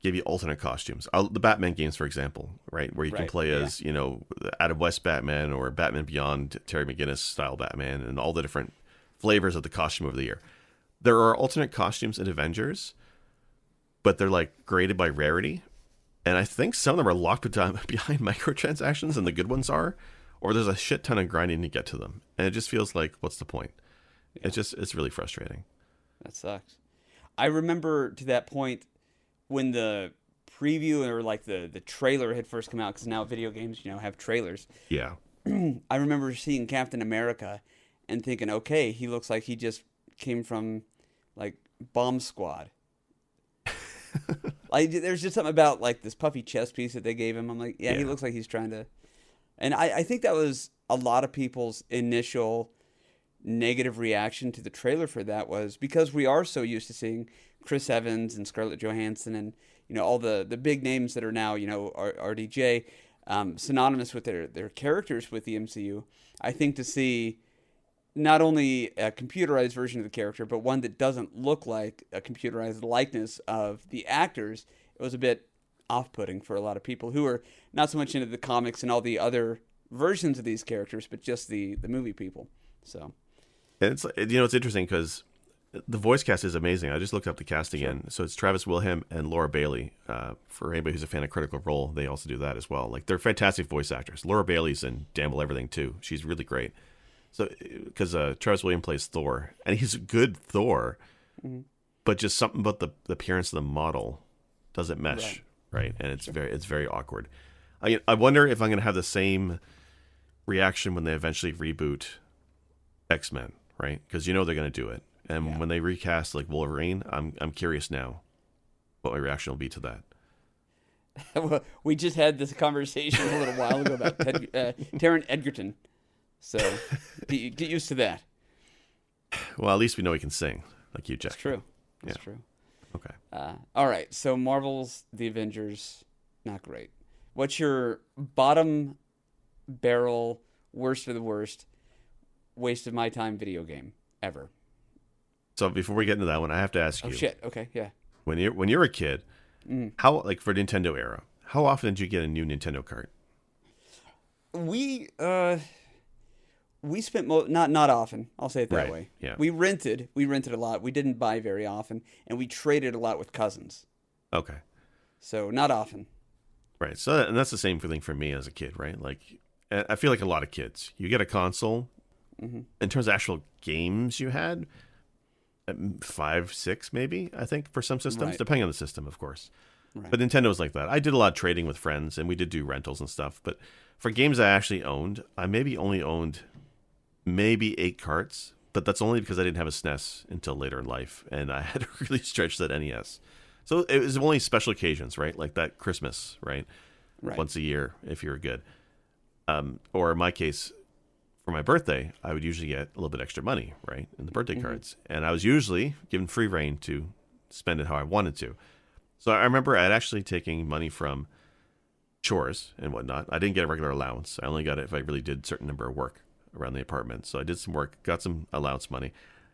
give you alternate costumes. The Batman games, for example, right, where you can Right, play yeah. as you know Adam West Batman or Batman Beyond Terry McGinnis style Batman, and all the different flavors of the costume over the year. There are alternate costumes in Avengers, but they're like graded by rarity, and I think some of them are locked behind behind microtransactions, and the good ones are, or there's a shit ton of grinding to get to them, and it just feels like what's the point? It's just it's really frustrating. That sucks. I remember to that point when the preview or like the the trailer had first come out because now video games you know have trailers. Yeah, I remember seeing Captain America and thinking, okay, he looks like he just came from like Bomb Squad. like there's just something about like this puffy chest piece that they gave him. I'm like, yeah, he looks like he's trying to. And I, I think that was a lot of people's initial negative reaction to the trailer for that was because we are so used to seeing Chris Evans and Scarlett Johansson and you know all the the big names that are now you know RDJ um, synonymous with their their characters with the MCU. I think to see not only a computerized version of the character, but one that doesn't look like a computerized likeness of the actors, it was a bit off-putting for a lot of people who are not so much into the comics and all the other versions of these characters, but just the the movie people. So and it's you know it's interesting because the voice cast is amazing. I just looked up the cast again. So it's Travis Willingham and Laura Bailey. Uh, for anybody who's a fan of Critical Role, they also do that as well. Like they're fantastic voice actors. Laura Bailey's in Damn Well Everything too. She's really great. So because uh, Travis Willingham plays Thor, and he's a good Thor, but just something about the, the appearance of the model doesn't mesh, right? And it's very it's very awkward. I I wonder if I'm going to have the same reaction when they eventually reboot X Men, right? Because you know they're going to do it. And Yeah. when they recast like Wolverine, I'm I'm curious now what my reaction will be to that. Well, we just had this conversation a little while ago about Ted, uh, Taron Egerton. So get, get used to that. Well, at least we know he can sing, like you, Jack. It's true. It's Yeah. true. Okay. Uh, all right. So Marvel's The Avengers, not great. What's your bottom barrel, worst of the worst, waste of my time video game ever? So before we get into that one, I have to ask Oh you: shit. Okay. Yeah. when you're when you're a kid, Mm. how like for Nintendo era, how often did you get a new Nintendo cart? We uh, we spent mo- not not often. I'll say it that Right, way. yeah. We rented. We rented a lot. We didn't buy very often, and we traded a lot with cousins. Okay. So not often. Right. So and that's the same thing for me as a kid, right? Like I feel like a lot of kids. You get a console. Mm-hmm. In terms of actual games you had, um, five, six, maybe I think for some systems, Right. depending on the system, of course. Right. But Nintendo was like that. I did a lot of trading with friends, and we did do rentals and stuff. But for games I actually owned, I maybe only owned maybe eight carts. But that's only because I didn't have a SNES until later in life, and I had to really stretch that NES. So it was only special occasions, right? Like that Christmas, right? Right. Once a year, if you're good. Um, or in my case, for my birthday, I would usually get a little bit extra money, right, in the birthday mm-hmm. cards, and I was usually given free reign to spend it how I wanted to. So I remember I'd actually taking money from chores and whatnot. I didn't get a regular allowance. I only got it if I really did a certain number of work around the apartment. So I did some work, got some allowance money,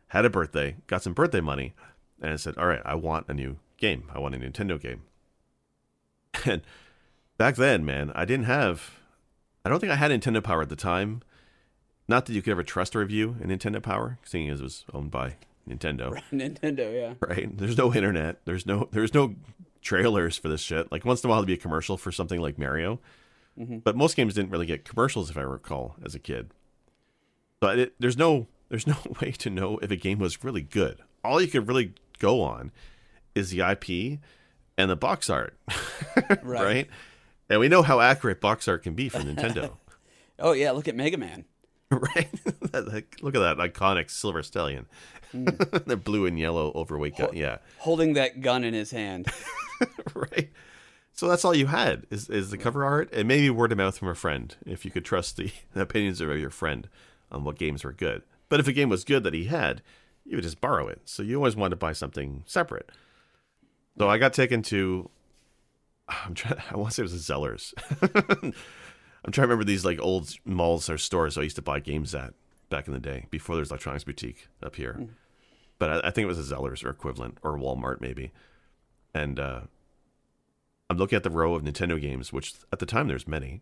had a birthday, got some birthday money, and I said, "All right, I want a new game. I want a Nintendo game." And back then, man, I didn't have. I don't think I had Nintendo Power at the time. Not that you could ever trust a review in Nintendo Power, seeing as it was owned by Nintendo. Nintendo, yeah. Right? There's no internet. There's no. There's no trailers for this shit. Like once in a while, there'd be a commercial for something like Mario, Mm-hmm. but most games didn't really get commercials, if I recall, as a kid. But it, there's no there's no way to know if a game was really good. All you could really go on is the IP and the box art, right? And we know how accurate box art can be for Nintendo, Oh yeah, look at Mega Man. right? Look at that iconic silver stallion, hmm. the blue and yellow overweight gun. Yeah, Holding that gun in his hand. right. So that's all you had is is the cover art and maybe word of mouth from a friend if you could trust the opinions of your friend on what games were good. But if a game was good that he had, you would just borrow it. So you always wanted to buy something separate. So I got taken to I'm trying I want to say it was a Zellers. I'm trying to remember these like old malls or stores I used to buy games at back in the day before there was electronics boutique up here. But I, I think it was a Zellers or equivalent or Walmart maybe. And uh I'm looking at the row of Nintendo games, which at the time there's many.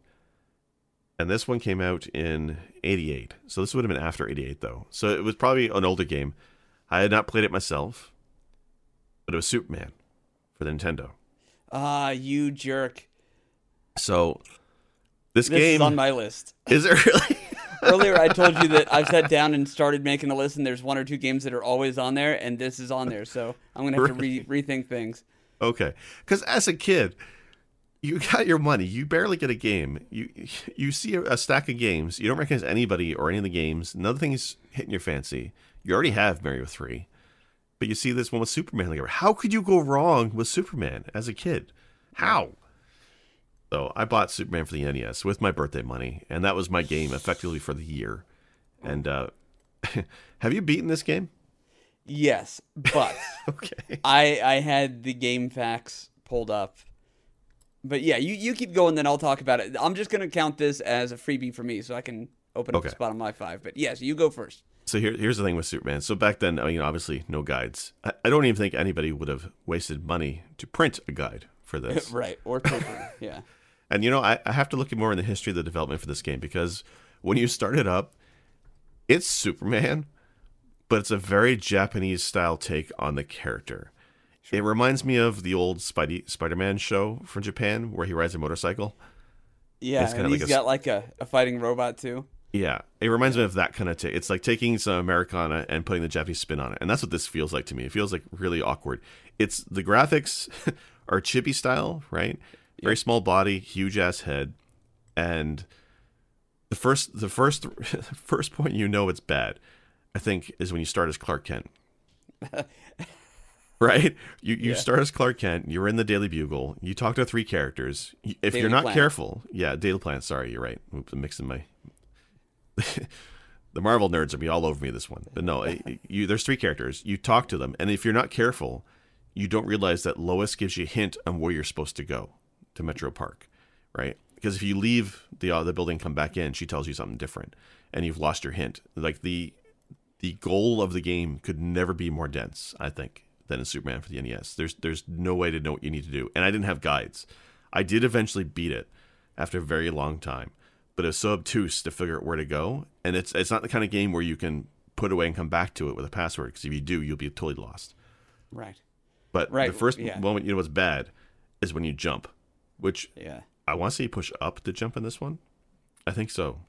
And this one came out in 88. So this would have been after 88, though. So it was probably an older game. I had not played it myself, but it was Superman for the Nintendo. Ah, you jerk. So this, This game is on my list. is it really? Earlier, I told you that I've sat down and started making a list, and there's one or two games that are always on there, and this is on there. So I'm gonna have to re- rethink things. Okay, because as a kid, you got your money. You barely get a game. You you see a, a stack of games. You don't recognize anybody or any of the games. Another thing is hitting your fancy. You already have Mario three, but you see this one with Superman. Like, how could you go wrong with Superman as a kid? How? So I bought Superman for the NES with my birthday money, and that was my game effectively for the year. And uh, have you beaten this game? Yes, but Okay. I I had the game facts pulled up. But yeah, you, you keep going, then I'll talk about it. I'm just gonna count this as a freebie for me, so I can open up Okay. a spot on my five. But yes, you go first. So here, here's the thing with Superman. So back then, I mean, obviously, no guides. I, I don't even think anybody would have wasted money to print a guide for this. right, or paper. yeah. And you know, I, I have to look at more in the history of the development for this game because when you start it up, it's Superman, but it's a very Japanese style take on the character. It reminds me of the old Spidey Spider-Man show from Japan where he rides a motorcycle. Yeah, It's and like he's a s- got like a, a fighting robot too. Yeah, it reminds me of that kind of take. It's like taking some Americana and putting the Japanese spin on it, and that's what this feels like to me. It feels like really awkward. It's the graphics are chibi style, right? Very small body, huge ass head, and the first the first first point you know it's bad, I think, is when you start as Clark Kent. right? You you Yeah. start as Clark Kent. You're in the Daily Bugle. You talk to three characters. If Daily you're not Planet. careful, yeah, Daily Planet. Sorry, you're right. Oops, I'm mixing my. the Marvel nerds will be all over me this one, but no, you. There's three characters. You talk to them, and if you're not careful, you don't realize that Lois gives you a hint on where you're supposed to go to Metro Park, right? Because if you leave the uh, the building, come back in, she tells you something different, and you've lost your hint. Like the the goal of the game could never be more dense, I think, than in Superman for the NES. There's there's no way to know what you need to do, and I didn't have guides. I did eventually beat it after a very long time, but it was so obtuse to figure out where to go, and it's it's not the kind of game where you can put away and come back to it with a password. Because if you do, you'll be totally lost. Right. But Right, the first yeah. moment you know what's bad is when you jump, which Yeah. I want to say you push up to jump in this one. I think so.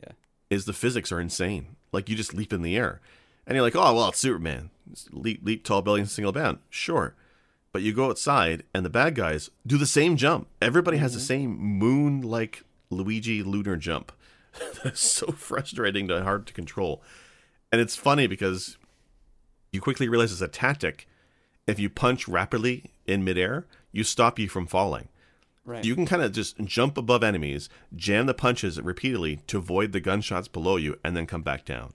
Yeah. Is the physics are insane. Like you just leap in the air. And you're like, oh, well, it's Superman. Leap, leap tall buildings, single bound. Sure. But you go outside and the bad guys do the same jump. Everybody has the mm-hmm. same moon like Luigi lunar jump. That's so frustrating and hard to control. And it's funny because you quickly realize it's a tactic. If you punch rapidly in midair, you stop you from falling. Right. You can kind of just jump above enemies, jam the punches repeatedly to avoid the gunshots below you, and then come back down.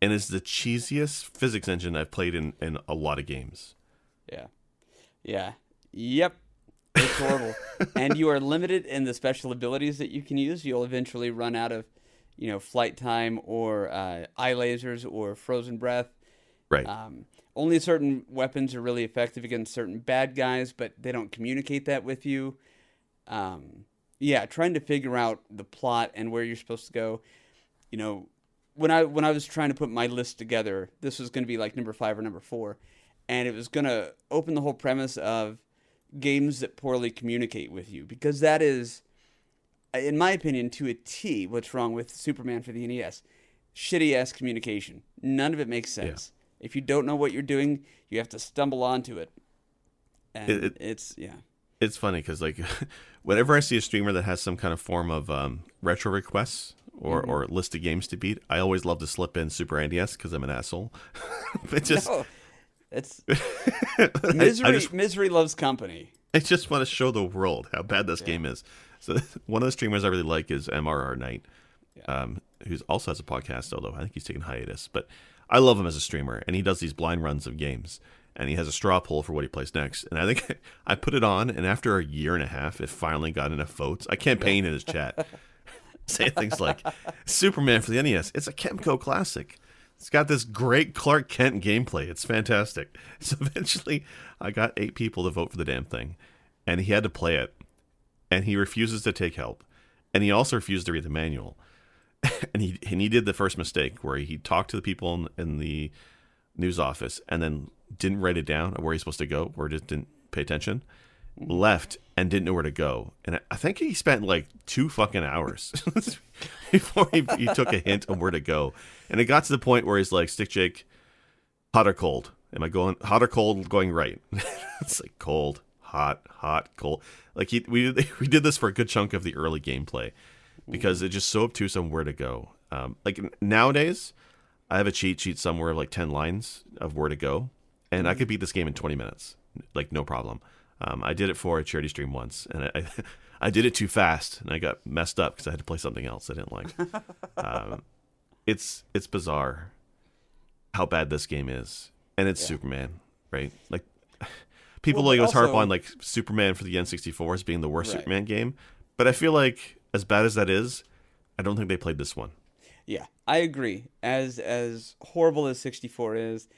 And it's the cheesiest physics engine I've played in, in a lot of games. Yeah. Yeah. Yep. It's horrible. and you are limited in the special abilities that you can use. You'll eventually run out of, you know, flight time or uh, eye lasers or frozen breath. Right. Um, only certain weapons are really effective against certain bad guys, but they don't communicate that with you. Um, yeah, trying to figure out the plot and where you're supposed to go. You know, when I when I was trying to put my list together, this was going to be like number five or number four, and it was going to open the whole premise of games that poorly communicate with you because that is, in my opinion, to a T, what's wrong with Superman for the NES. Shitty ass communication. None of it makes sense. If you don't know what you're doing, you have to stumble onto it. And It- it- it's yeah. It's funny because like whenever I see a streamer that has some kind of form of um, retro requests or, Mm-hmm. or list of games to beat, I always love to slip in Super NES because I'm an asshole. it just No, it's misery. I, just misery loves company. I just want to show the world how bad this game is. So one of the streamers I really like is MRR Knight, um, who's also has a podcast. Although I think he's taking hiatus, but I love him as a streamer, and he does these blind runs of games, and he has a straw poll for what he plays next. And I think I put it on, and after a year and a half, it finally got enough votes. I campaigned in his chat, saying things like Superman for the NES. It's a Kemco classic. It's got this great Clark Kent gameplay. It's fantastic. So eventually, I got eight people to vote for the damn thing, and he had to play it, and he refuses to take help, and he also refused to read the manual, and he and he did the first mistake where he talked to the people in, in the news office and then didn't write it down where he's supposed to go, or just didn't pay attention, left and didn't know where to go, and I- I think he spent like two fucking hours before he, he took a hint on where to go, and it got to the point where he's like, "Stick Jake, hot or cold? Am I going hot or cold? Going right?" it's like cold, hot, hot, cold. Like he, we we did this for a good chunk of the early gameplay because it's just so obtuse on where to go. Um, like nowadays, I have a cheat sheet somewhere of like ten lines of where to go, and I could beat this game in twenty minutes, like no problem. Um, I did it for a charity stream once, and I, I, I did it too fast, and I got messed up because I had to play something else I didn't like. um, it's it's bizarre how bad this game is, and it's Superman, right? Like people Well, always harp on like Superman for the N64 as being the worst Right. Superman game, but I feel like as bad as that is, I don't think they played this one. Yeah, I agree. As as horrible as 64 is,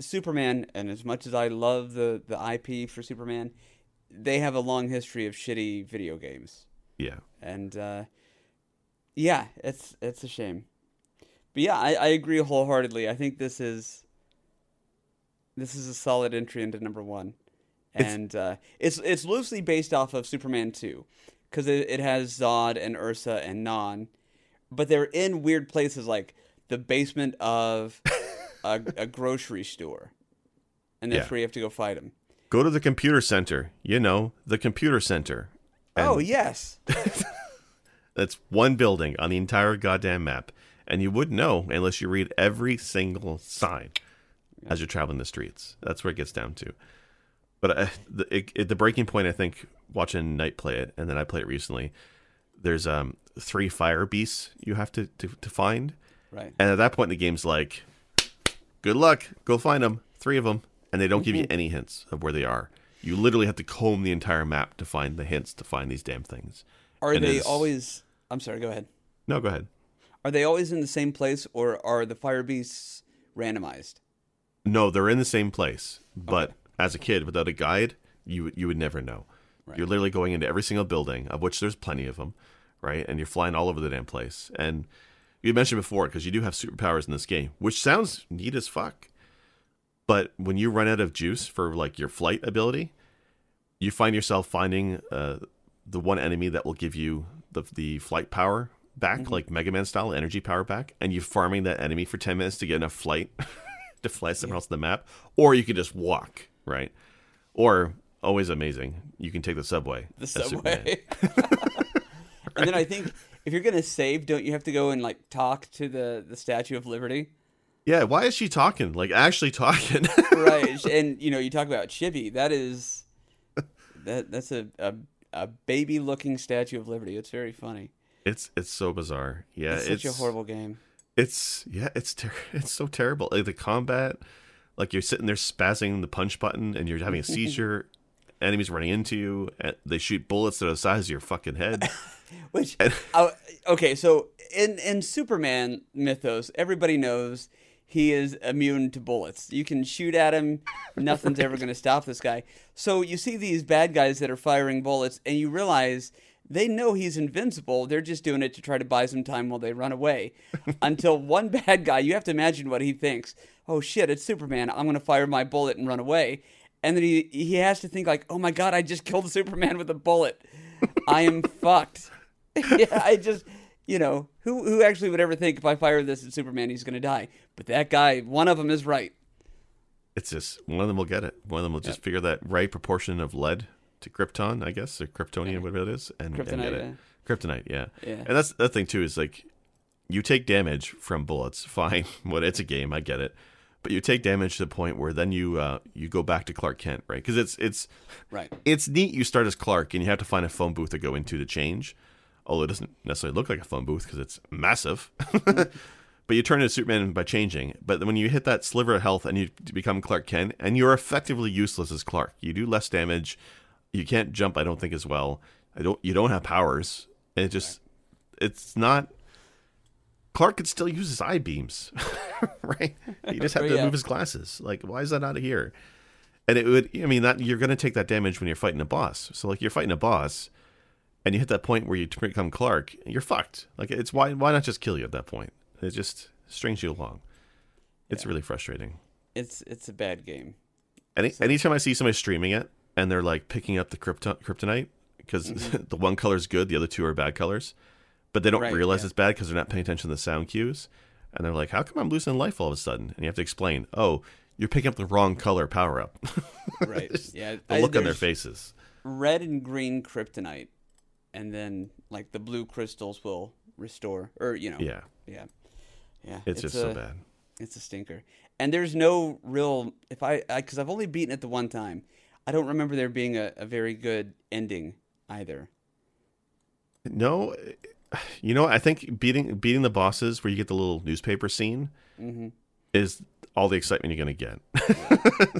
Superman, and as much as I love the the IP for Superman, they have a long history of shitty video games, Yeah, and uh, yeah, it's it's a shame. But yeah, I, I agree wholeheartedly. I think this is this is a solid entry into number one, It's- and uh, it's it's loosely based off of Superman two, because it, it has Zod and Ursa and Non, but they're in weird places like the basement of a, a grocery store, and that's Yeah. where you have to go fight them. go to the computer center. You know, the computer center. And oh yes, That's one building on the entire goddamn map, and you wouldn't know unless you read every single sign as you're traveling the streets. That's where it gets down to. But uh, the it, it, the breaking point, I think, watching Knight play it, and then I played it recently. There's um three fire beasts you have to, to, to find, right. and at that point the game's like, good luck, go find them, three of them, and they don't give you any hints of where they are. You literally have to comb the entire map to find the hints to find these damn things. Are And they it's- always? I'm sorry. Go ahead. No, go ahead. Are they always in the same place, or are the fire beasts randomized? No, they're in the same place, but as a kid without a guide, you you would never know. You're literally going into every single building, of which there's plenty of them, right? And you're flying all over the damn place. And you mentioned before because you do have superpowers in this game, which sounds neat as fuck. But when you run out of juice for like your flight ability, you find yourself finding uh, the one enemy that will give you the the flight power back, like Mega Man style energy power back, and you are farming that enemy for ten minutes to get enough flight to fly somewhere else on the map, or you could just walk, right? Or always amazing, you can take the subway. The subway. and then I think if you're gonna save, don't you have to go and like talk to the the Statue of Liberty? Yeah, why is she talking? Like actually talking? right and you know you talk about chibi that is that that's a a, a baby looking statue of liberty it's very funny it's it's so bizarre. Yeah, it's it's such a horrible game It's yeah, it's ter- it's so terrible. Like the combat, like you're sitting there spazzing the punch button, and you're having a seizure. Enemies running into you, and they shoot bullets that are the size of your fucking head. which uh, okay so in in superman mythos everybody knows he is immune to bullets. You can shoot at him, nothing's ever going to stop this guy. So you see these bad guys that are firing bullets, and you realize they know he's invincible. They're just doing it to try to buy some time while they run away. Until one bad guy, you have to imagine what he thinks. Oh shit, it's Superman. I'm going to fire my bullet and run away. And then he he has to think like, "Oh my god, I just killed Superman with a bullet. I am fucked." yeah, I just you know, who who actually would ever think if I fire this at Superman he's going to die? But that guy, one of them is right. It's just one of them will get it. One of them will just figure that right proportion of lead to Krypton, I guess, or Kryptonian, whatever it is, and, and get it. yeah. Kryptonite, yeah. Yeah. And that's the thing too is like you take damage from bullets, fine. What it's a game, I get it. But you take damage to the point where then you uh, you go back to Clark Kent, right? Because it's it's Right. it's neat. You start as Clark, and you have to find a phone booth to go into to change. Although it doesn't necessarily look like a phone booth because it's massive. but you turn into Superman by changing. But when you hit that sliver of health and you become Clark Kent, and you're effectively useless as Clark. You do less damage. You can't jump. I don't think as well. I don't. You don't have powers. And it just. It's not. Clark could still use his eye beams, right? You just have to Yeah. move his glasses. Like, why is that not here? And it would, I mean, that you're going to take that damage when you're fighting a boss. So, like, you're fighting a boss, and you hit that point where you become Clark, you're fucked. Like, it's why, why not just kill you at that point? It just strings you along. It's really frustrating. It's it's a bad game. Any, anytime I see somebody streaming it and they're like picking up the krypton, kryptonite because mm-hmm. the one color's good, the other two are bad colors, but they don't. Right, realize yeah. it's bad because they're not paying attention to the sound cues, and they're like, "How come I'm losing life all of a sudden?" And you have to explain, "Oh, you're picking up the wrong color power up." Right. yeah. the I- look on their faces. Red and green kryptonite, and then like the blue crystals will restore, or you know. Yeah, Yeah. Yeah. it's, just so bad. It's a stinker. And there's no real if I because I've only beaten it the one time. I don't remember there being a, a very good ending either. No, you know, I think beating beating the bosses where you get the little newspaper scene hmm is all the excitement you're going to get.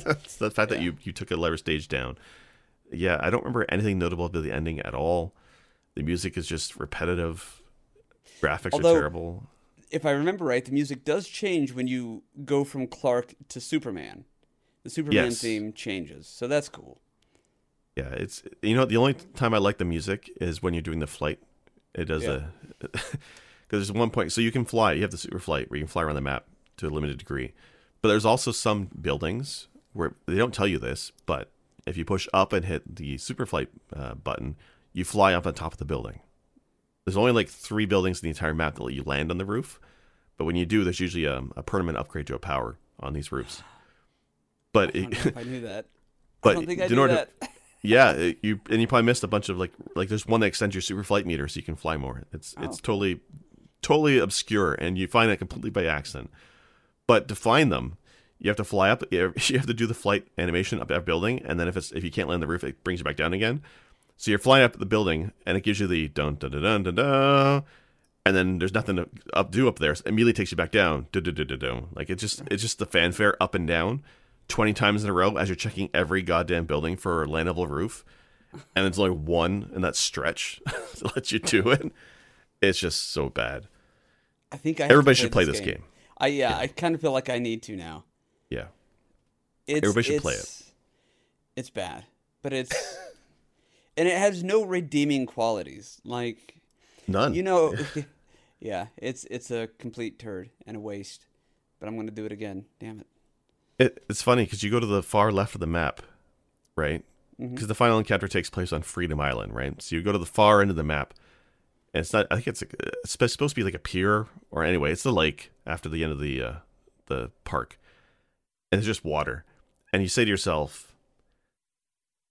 That's the fact that you you took a lever stage down. Yeah, I don't remember anything notable about the ending at all. The music is just repetitive. Graphics Although- are terrible. If I remember right, the music does change when you go from Clark to Superman. The Superman Yes. theme changes, so that's cool. Yeah, it's you know the only time I like the music is when you're doing the flight. It does Yeah. a because there's one point so you can fly. You have the super flight where you can fly around the map to a limited degree, but there's also some buildings where they don't tell you this, but if you push up and hit the super flight uh, button, you fly up on top of the building. There's only like three buildings in the entire map that let you land on the roof, but when you do, there's usually a, a permanent upgrade to a power on these roofs. But I it, if I knew that. but I don't think I in order that. yeah, it- you and you probably missed a bunch of like like there's one that extends your super flight meter so you can fly more. It's oh. it's Oh. totally totally obscure and you find that completely by accident. But to find them, you have to fly up. You have to do the flight animation up that building, and then if it's if you can't land the roof, it brings you back down again. So you're flying up the building, and it gives you the dun dun dun dun dun, dun and then there's nothing to up do up there. So it immediately takes you back down. Dun, dun, dun, dun, dun. Like it's just it's just the fanfare up and down, twenty times in a row as you're checking every goddamn building for a landable roof, and it's only one in that stretch to let you do it. It's just so bad. I think I Everybody should play this game. I yeah, I kind of feel like I need to now. Yeah, It's, Everybody should play it It's bad, but it's and it has no redeeming qualities. Like none. you know, yeah, it's it's a complete turd and a waste. But I'm gonna do it again. Damn it. It, it's funny because you go to the far left of the map, right? Because the final encounter takes place on Freedom Island, right? So you go to the far end of the map, and it's not. I think it's, a, it's supposed to be like a pier, or anyway, it's the lake after the end of the uh, the park, and it's just water. And you say to yourself,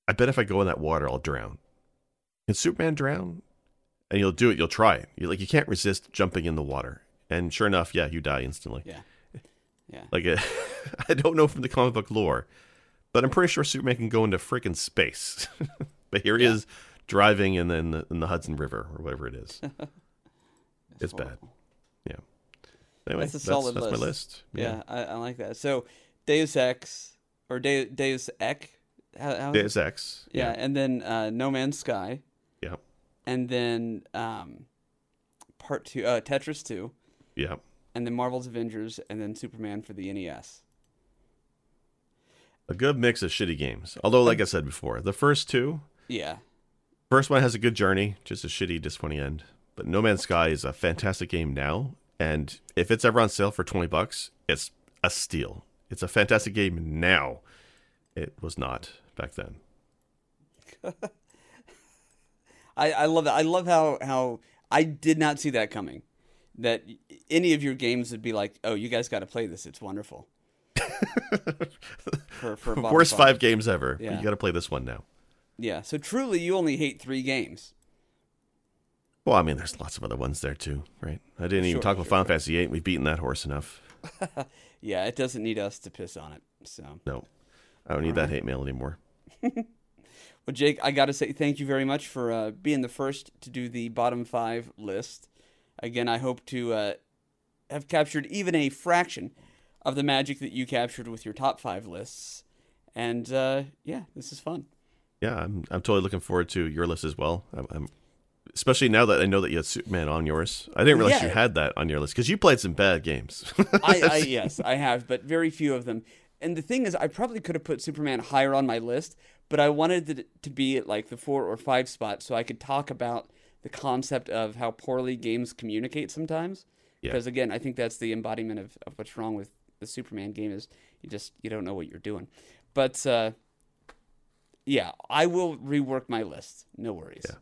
"I bet if I go in that water, I'll drown." Can Superman drown? And you'll do it. You'll try it. You like you can't resist jumping in the water, and sure enough, yeah, you die instantly. Yeah. Yeah. Like, I don't know from the comic book lore, but I'm pretty sure Superman can go into freaking space. but here he is driving in the, in the in the Hudson River or whatever it is. it's bad. Yeah. Anyway, That's a that's, solid that's list. my list. Yeah, I, I like that. So Deus Ex or De- Deus Ex. How, how Deus Ex. yeah, and then uh, No Man's Sky, Yeah. and then um, part two, uh, Tetris two, Yeah. And then Marvel's Avengers, and then Superman for the NES. A good mix of shitty games. Although, like I said before, the first two, Yeah. first one has a good journey, just a shitty, disappointing end. But No Man's Sky is a fantastic game now, and if it's ever on sale for twenty bucks, it's a steal. It's a fantastic game now. It was not back then. I, I love that. I love how, how I did not see that coming. That any of your games would be like, oh, you guys got to play this. It's wonderful. for, for Worst five games ever. Yeah. You got to play this one now. Yeah. So truly, you only hate three games. Well, I mean, there's lots of other ones there too, right? I didn't even Sure, talk about sure, Final Fantasy VIII. We've beaten that horse enough. Yeah, it doesn't need us to piss on it. So, No, I don't need that hate mail anymore. well, Jake, I got to say thank you very much for uh, being the first to do the bottom five list. Again, I hope to uh, have captured even a fraction of the magic that you captured with your top five lists. And uh, yeah, this is fun. Yeah, I'm I'm totally looking forward to your list as well. I'm, I'm especially now that I know that you had Superman on yours. I didn't realize Yeah. you had that on your list because you played some bad games. I, I yes, I have, but very few of them. And the thing is, I probably could have put Superman higher on my list, but I wanted it to be at like the four or five spot so I could talk about the concept of how poorly games communicate sometimes. Yeah. Because again, I think that's the embodiment of, of what's wrong with the Superman game is you just you don't know what you're doing. But uh, yeah, I will rework my list. No worries. Yeah.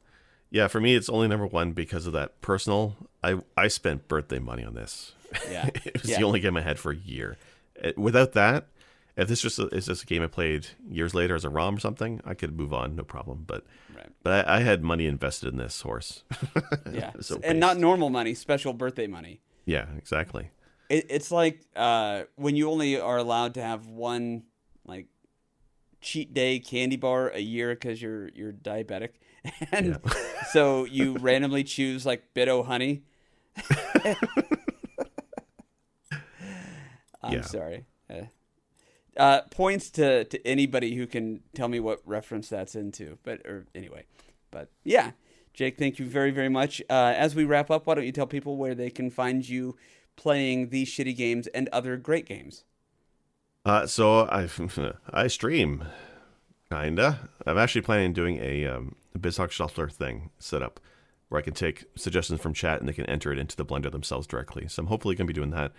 yeah, for me, it's only number one because of that personal. I I spent birthday money on this. Yeah. it was Yeah. the only game I had for a year. Uh, Without that, if this just is just a game I played years later as a ROM or something, I could move on, no problem. But Right. but I, I had money invested in this horse. Yeah. So and not normal money, special birthday money. yeah, exactly. It, it's like uh, when you only are allowed to have one like cheat day candy bar a year because you're you're diabetic, and so you randomly choose like Bit-O-Honey. I'm Yeah. sorry. Uh, uh, points to, to anybody who can tell me what reference that's into. But or anyway, but yeah, Jake, thank you very very much. Uh, as we wrap up, why don't you tell people where they can find you playing these shitty games and other great games? Uh, so I I stream, kinda. I'm actually planning on doing a um, a BizHawk Shuffler thing set up where I can take suggestions from chat and they can enter it into the Blender themselves directly. So I'm hopefully going to be doing that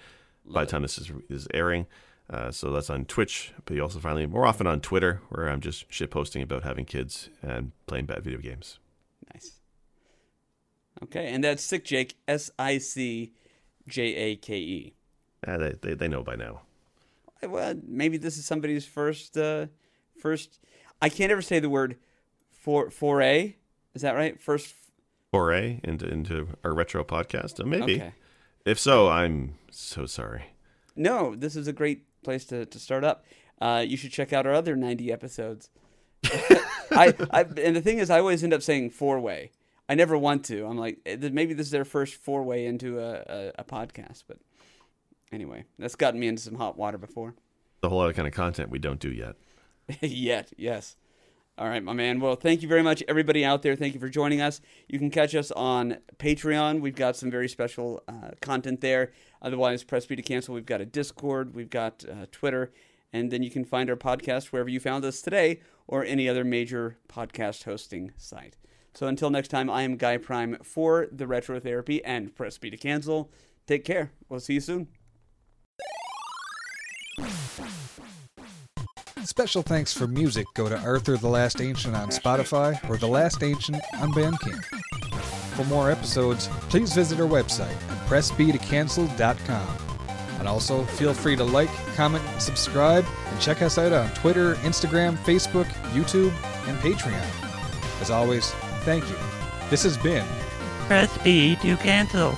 by the time this is is airing. Uh, so that's on Twitch, but you also find me more often on Twitter, where I'm just shit posting about having kids and playing bad video games. Nice. Okay, and that's Sick Jake, S I C J A K E. Uh, they, they they know by now. Well, maybe this is somebody's first uh first I can't ever say the word for foray. Is that right? First Foray into into our retro podcast, Uh, maybe. Okay. If so, I'm so sorry. No, this is a great place to, to start up. Uh, you should check out our other 90 episodes. I, I and the thing is, I always end up saying four way. I never want to. I'm like, eh, maybe this is their first four way into a, a, a podcast. But anyway, that's gotten me into some hot water before. A whole other kind of content we don't do yet. Yet, yes. All right, my man. Well, thank you very much, everybody out there. Thank you for joining us. You can catch us on Patreon. We've got some very special uh, content there. Otherwise, press B to cancel. We've got a Discord. We've got uh, Twitter. And then you can find our podcast wherever you found us today or any other major podcast hosting site. So until next time, I am Guy Prime for the Retro Therapy and Press B to cancel. Take care. We'll see you soon. Special thanks for music go to Arthur the Last Ancient on Spotify or The Last Ancient on Bandcamp. For more episodes, please visit our website at pressbtocancel.com. And also, feel free to like, comment, subscribe, and check us out on Twitter, Instagram, Facebook, YouTube, and Patreon. As always, thank you. This has been Press B to cancel.